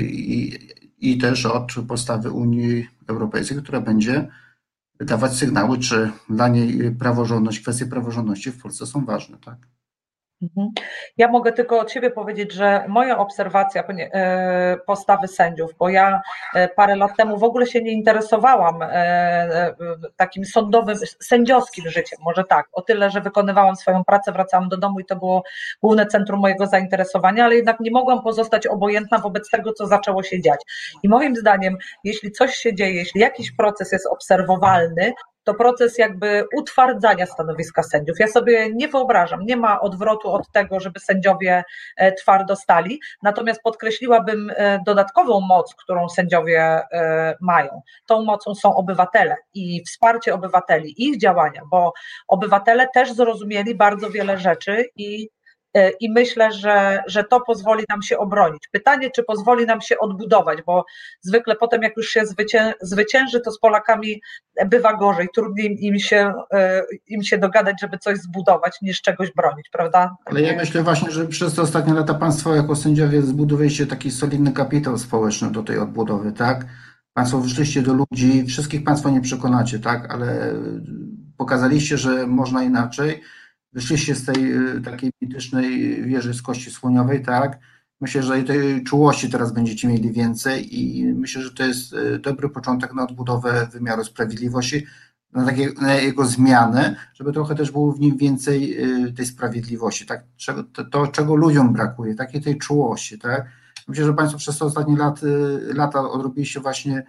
I, i też od postawy Unii Europejskiej, która będzie dawać sygnały, czy dla niej praworządność, kwestie praworządności w Polsce są ważne, tak? Mhm. Ja mogę tylko od siebie powiedzieć, że moja obserwacja e, postawy sędziów, bo ja e, parę lat temu w ogóle się nie interesowałam e, takim sądowym, sędziowskim życiem, może tak, o tyle, że wykonywałam swoją pracę, wracałam do domu i to było główne centrum mojego zainteresowania, ale jednak nie mogłam pozostać obojętna wobec tego, co zaczęło się dziać. I moim zdaniem, jeśli coś się dzieje, jeśli jakiś proces jest obserwowalny, to proces jakby utwardzania stanowiska sędziów. Ja sobie nie wyobrażam, nie ma odwrotu od tego, żeby sędziowie e, twardo stali, natomiast podkreśliłabym e, dodatkową moc, którą sędziowie e, mają. Tą mocą są obywatele i wsparcie obywateli, ich działania, bo obywatele też zrozumieli bardzo wiele rzeczy i i myślę, że, że to pozwoli nam się obronić. Pytanie, czy pozwoli nam się odbudować, bo zwykle potem, jak już się zwycię, zwycięży, to z Polakami bywa gorzej, trudniej im się, e, im się dogadać, żeby coś zbudować, niż czegoś bronić, prawda? Ale ja myślę właśnie, że przez te ostatnie lata Państwo jako sędziowie zbudowaliście taki solidny kapitał społeczny do tej odbudowy, tak? Państwo wyszliście do ludzi, wszystkich Państwo nie przekonacie, tak? Ale pokazaliście, że można inaczej. Wyszliście z tej y, takiej mitycznej wieży z kości słoniowej, tak? Myślę, że tej czułości teraz będziecie mieli więcej i myślę, że to jest y, dobry początek na odbudowę wymiaru sprawiedliwości. na, takie, na jego zmianę, żeby trochę też było w nim więcej y, tej sprawiedliwości, tak? Czego, to, to, czego ludziom brakuje, takiej tej czułości, tak? Myślę, że Państwo przez te ostatnie lat, lata odrobiliście właśnie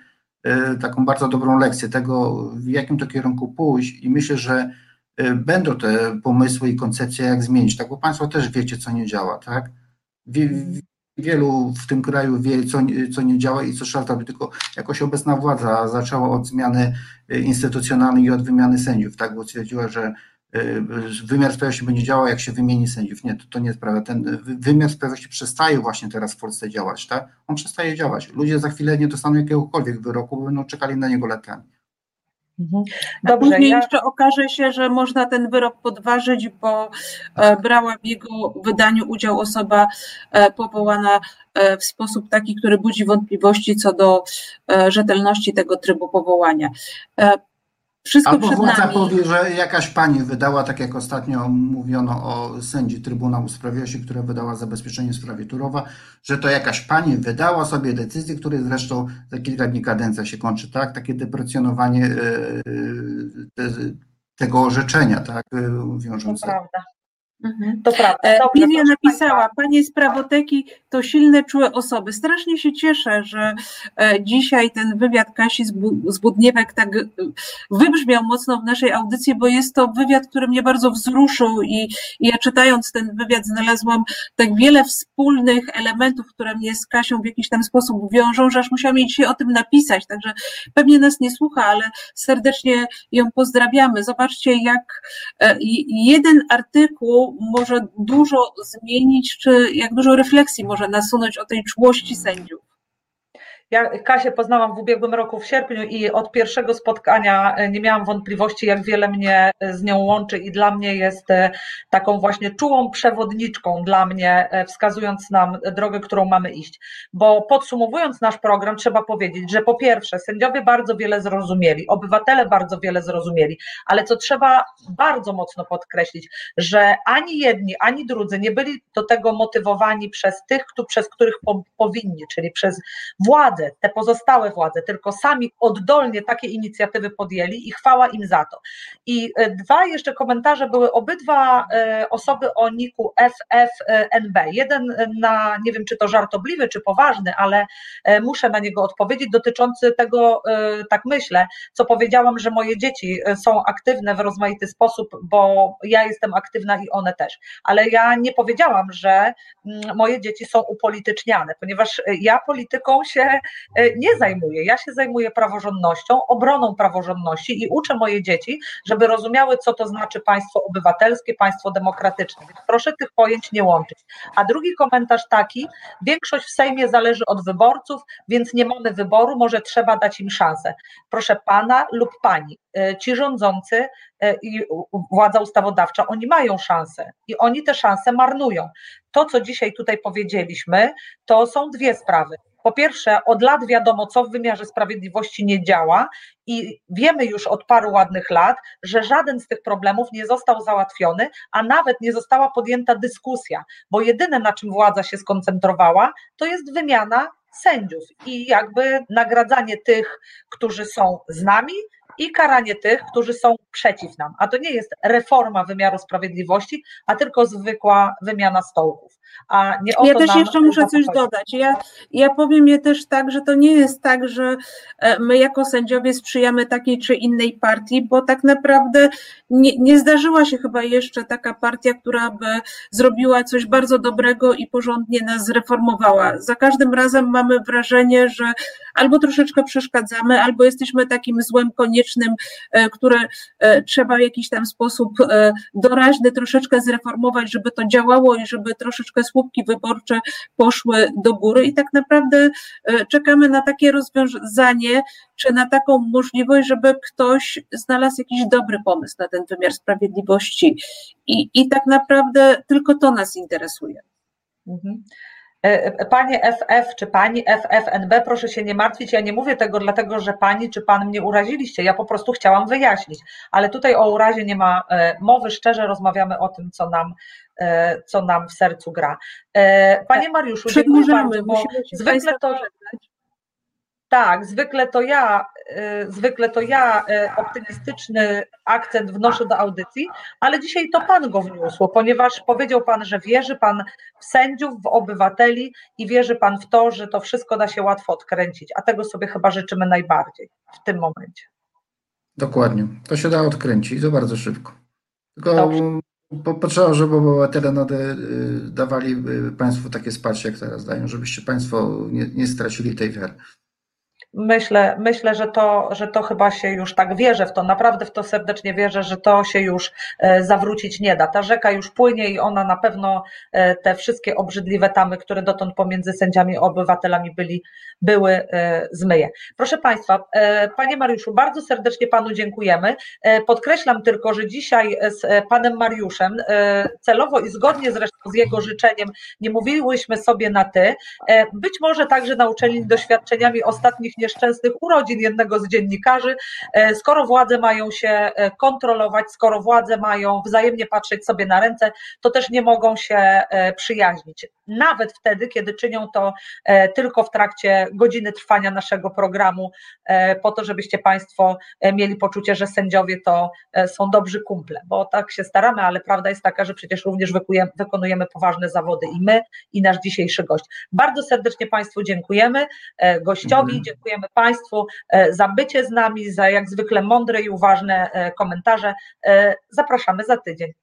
taką bardzo dobrą lekcję tego, w jakim to kierunku pójść i myślę, że będą te pomysły i koncepcje, jak zmienić, tak? Bo Państwo też wiecie, co nie działa, tak? wielu w tym kraju wie, co, co nie działa i co by tylko jakoś obecna władza zaczęła od zmiany y, instytucjonalnej i od wymiany sędziów, tak, bo stwierdziła, że y, wymiar sprawiedliwości będzie działał, jak się wymieni sędziów. Nie, to, to nie jest prawda. Ten wymiar sprawiedliwości przestaje właśnie teraz w Polsce działać, tak? On przestaje działać. Ludzie za chwilę nie dostaną jakiegokolwiek wyroku, będą czekali na niego latami. Mhm. Dobrze, później ja... jeszcze okaże się, że można ten wyrok podważyć, bo e, brała w jego wydaniu udział osoba e, powołana e, w sposób taki, który budzi wątpliwości co do rzetelności tego trybu powołania. Wszystko Albo przed nami. powie, że jakaś pani wydała, tak jak ostatnio mówiono o sędzi Trybunału Sprawiedliwości, która wydała zabezpieczenie w sprawie Turowa, że to jakaś pani wydała sobie decyzję, której zresztą za kilka dni kadencja się kończy, tak? Takie deprecjonowanie e, e, tego orzeczenia, tak? Wiążące. To prawda. Mhm. To prawda. E, Dobrze, Lilia napisała, panie z prawoteki to silne, czułe osoby. Strasznie się cieszę, że e, dzisiaj ten wywiad Kasi z Budniewek tak e, wybrzmiał mocno w naszej audycji, bo jest to wywiad, który mnie bardzo wzruszył i, i ja czytając ten wywiad znalazłam tak wiele wspólnych elementów, które mnie z Kasią w jakiś tam sposób wiążą, że aż musiałam jej dzisiaj o tym napisać, także pewnie nas nie słucha, ale serdecznie ją pozdrawiamy. Zobaczcie, jak jeden artykuł może dużo zmienić, czy jak dużo refleksji może nasunąć o tej czułości sędziów? Ja Kasię poznałam w ubiegłym roku w sierpniu i od pierwszego spotkania e, nie miałam wątpliwości, jak wiele mnie e, z nią łączy i dla mnie jest e, taką właśnie czułą przewodniczką dla mnie, wskazując nam drogę, którą mamy iść. Bo podsumowując nasz program, trzeba powiedzieć, że po pierwsze, sędziowie bardzo wiele zrozumieli, obywatele bardzo wiele zrozumieli, ale co trzeba bardzo mocno podkreślić, że ani jedni, ani drudzy nie byli do tego motywowani przez tych, przez których powinni, czyli przez władzę, władze, te pozostałe władze, tylko sami oddolnie takie inicjatywy podjęli i chwała im za to. I e, dwa jeszcze komentarze były obydwa e, osoby o niku FFNB. Jeden na, nie wiem czy to żartobliwy, czy poważny, ale e, muszę na niego odpowiedzieć, dotyczący tego, tak myślę, co powiedziałam, że moje dzieci są aktywne w rozmaity sposób, bo ja jestem aktywna i one też. Ale ja nie powiedziałam, że mm, moje dzieci są upolityczniane, ponieważ ja polityką się E, nie zajmuję. Ja się zajmuję praworządnością, obroną praworządności i uczę moje dzieci, żeby rozumiały, co to znaczy państwo obywatelskie, państwo demokratyczne. Więc proszę tych pojęć nie łączyć. A drugi komentarz taki, większość w Sejmie zależy od wyborców, więc nie mamy wyboru, może trzeba dać im szansę. Proszę pana lub pani, e, ci rządzący e, i władza ustawodawcza, oni mają szansę i oni te szanse marnują. To, co dzisiaj tutaj powiedzieliśmy, to są dwie sprawy. Po pierwsze, od lat wiadomo, co w wymiarze sprawiedliwości nie działa, i wiemy już od paru ładnych lat, że żaden z tych problemów nie został załatwiony, a nawet nie została podjęta dyskusja, bo jedyne na czym władza się skoncentrowała, to jest wymiana sędziów i jakby nagradzanie tych, którzy są z nami, i karanie tych, którzy są przeciw nam. A to nie jest reforma wymiaru sprawiedliwości, a tylko zwykła wymiana stołków. A nie ja też jeszcze muszę coś dodać. Ja, ja powiem je też tak, że to nie jest tak, że e, my jako sędziowie sprzyjamy takiej czy innej partii, bo tak naprawdę nie, nie zdarzyła się chyba jeszcze taka partia, która by zrobiła coś bardzo dobrego i porządnie nas zreformowała. Za każdym razem mamy wrażenie, że albo troszeczkę przeszkadzamy, albo jesteśmy takim złem koniecznym, e, które e, trzeba w jakiś tam sposób doraźny troszeczkę zreformować, żeby to działało i żeby troszeczkę słupki wyborcze poszły do góry i tak naprawdę e, czekamy na takie rozwiązanie, czy na taką możliwość, żeby ktoś znalazł jakiś dobry pomysł na ten wymiar sprawiedliwości. I, i tak naprawdę tylko to nas interesuje. Mhm. E, panie FF czy pani FFNB, proszę się nie martwić. Ja nie mówię tego dlatego, że pani czy pan mnie uraziliście. Ja po prostu chciałam wyjaśnić. Ale tutaj o urazie nie ma e, mowy. Szczerze rozmawiamy o tym, co nam, e, co nam w sercu gra. Panie Mariuszu, dziękuję bardzo, bo zwykle to. Tak, zwykle to ja, y, zwykle to ja y, optymistyczny akcent wnoszę do audycji, ale dzisiaj to Pan go wniósł, ponieważ powiedział Pan, że wierzy Pan w sędziów, w obywateli i wierzy Pan w to, że to wszystko da się łatwo odkręcić, a tego sobie chyba życzymy najbardziej w tym momencie. Dokładnie. To się da odkręcić to bardzo szybko. Tylko Dobrze. po- potrzeba, żeby obywatele nade, y, dawali Państwu takie wsparcie, jak teraz dają, żebyście Państwo nie, nie stracili tej wiary. Myślę, myślę że, to, że to chyba się już tak wierzę w to, naprawdę w to serdecznie wierzę, że to się już e, zawrócić nie da. Ta rzeka już płynie i ona na pewno e, te wszystkie obrzydliwe tamy, które dotąd pomiędzy sędziami a obywatelami byli, były, e, zmyje. Proszę Państwa, Panie Mariuszu, bardzo serdecznie Panu dziękujemy. Podkreślam tylko, że dzisiaj z Panem Mariuszem celowo i zgodnie zresztą z jego życzeniem nie mówiłyśmy sobie na ty, Być może także nauczeni doświadczeniami ostatnich nieszczęsnych urodzin jednego z dziennikarzy, e, skoro władze mają się e, kontrolować, skoro władze mają wzajemnie patrzeć sobie na ręce, to też nie mogą się e, przyjaźnić. Nawet wtedy, kiedy czynią to e, tylko w trakcie godziny trwania naszego programu, e, po to, żebyście Państwo e, mieli poczucie, że sędziowie to są dobrzy kumple, bo tak się staramy, ale prawda jest taka, że przecież również wykonujemy poważne zawody i my, i nasz dzisiejszy gość. Bardzo serdecznie Państwu dziękujemy, gościowi, Mhm. dziękujemy Państwu za bycie z nami, za jak zwykle mądre i uważne komentarze. Zapraszamy za tydzień.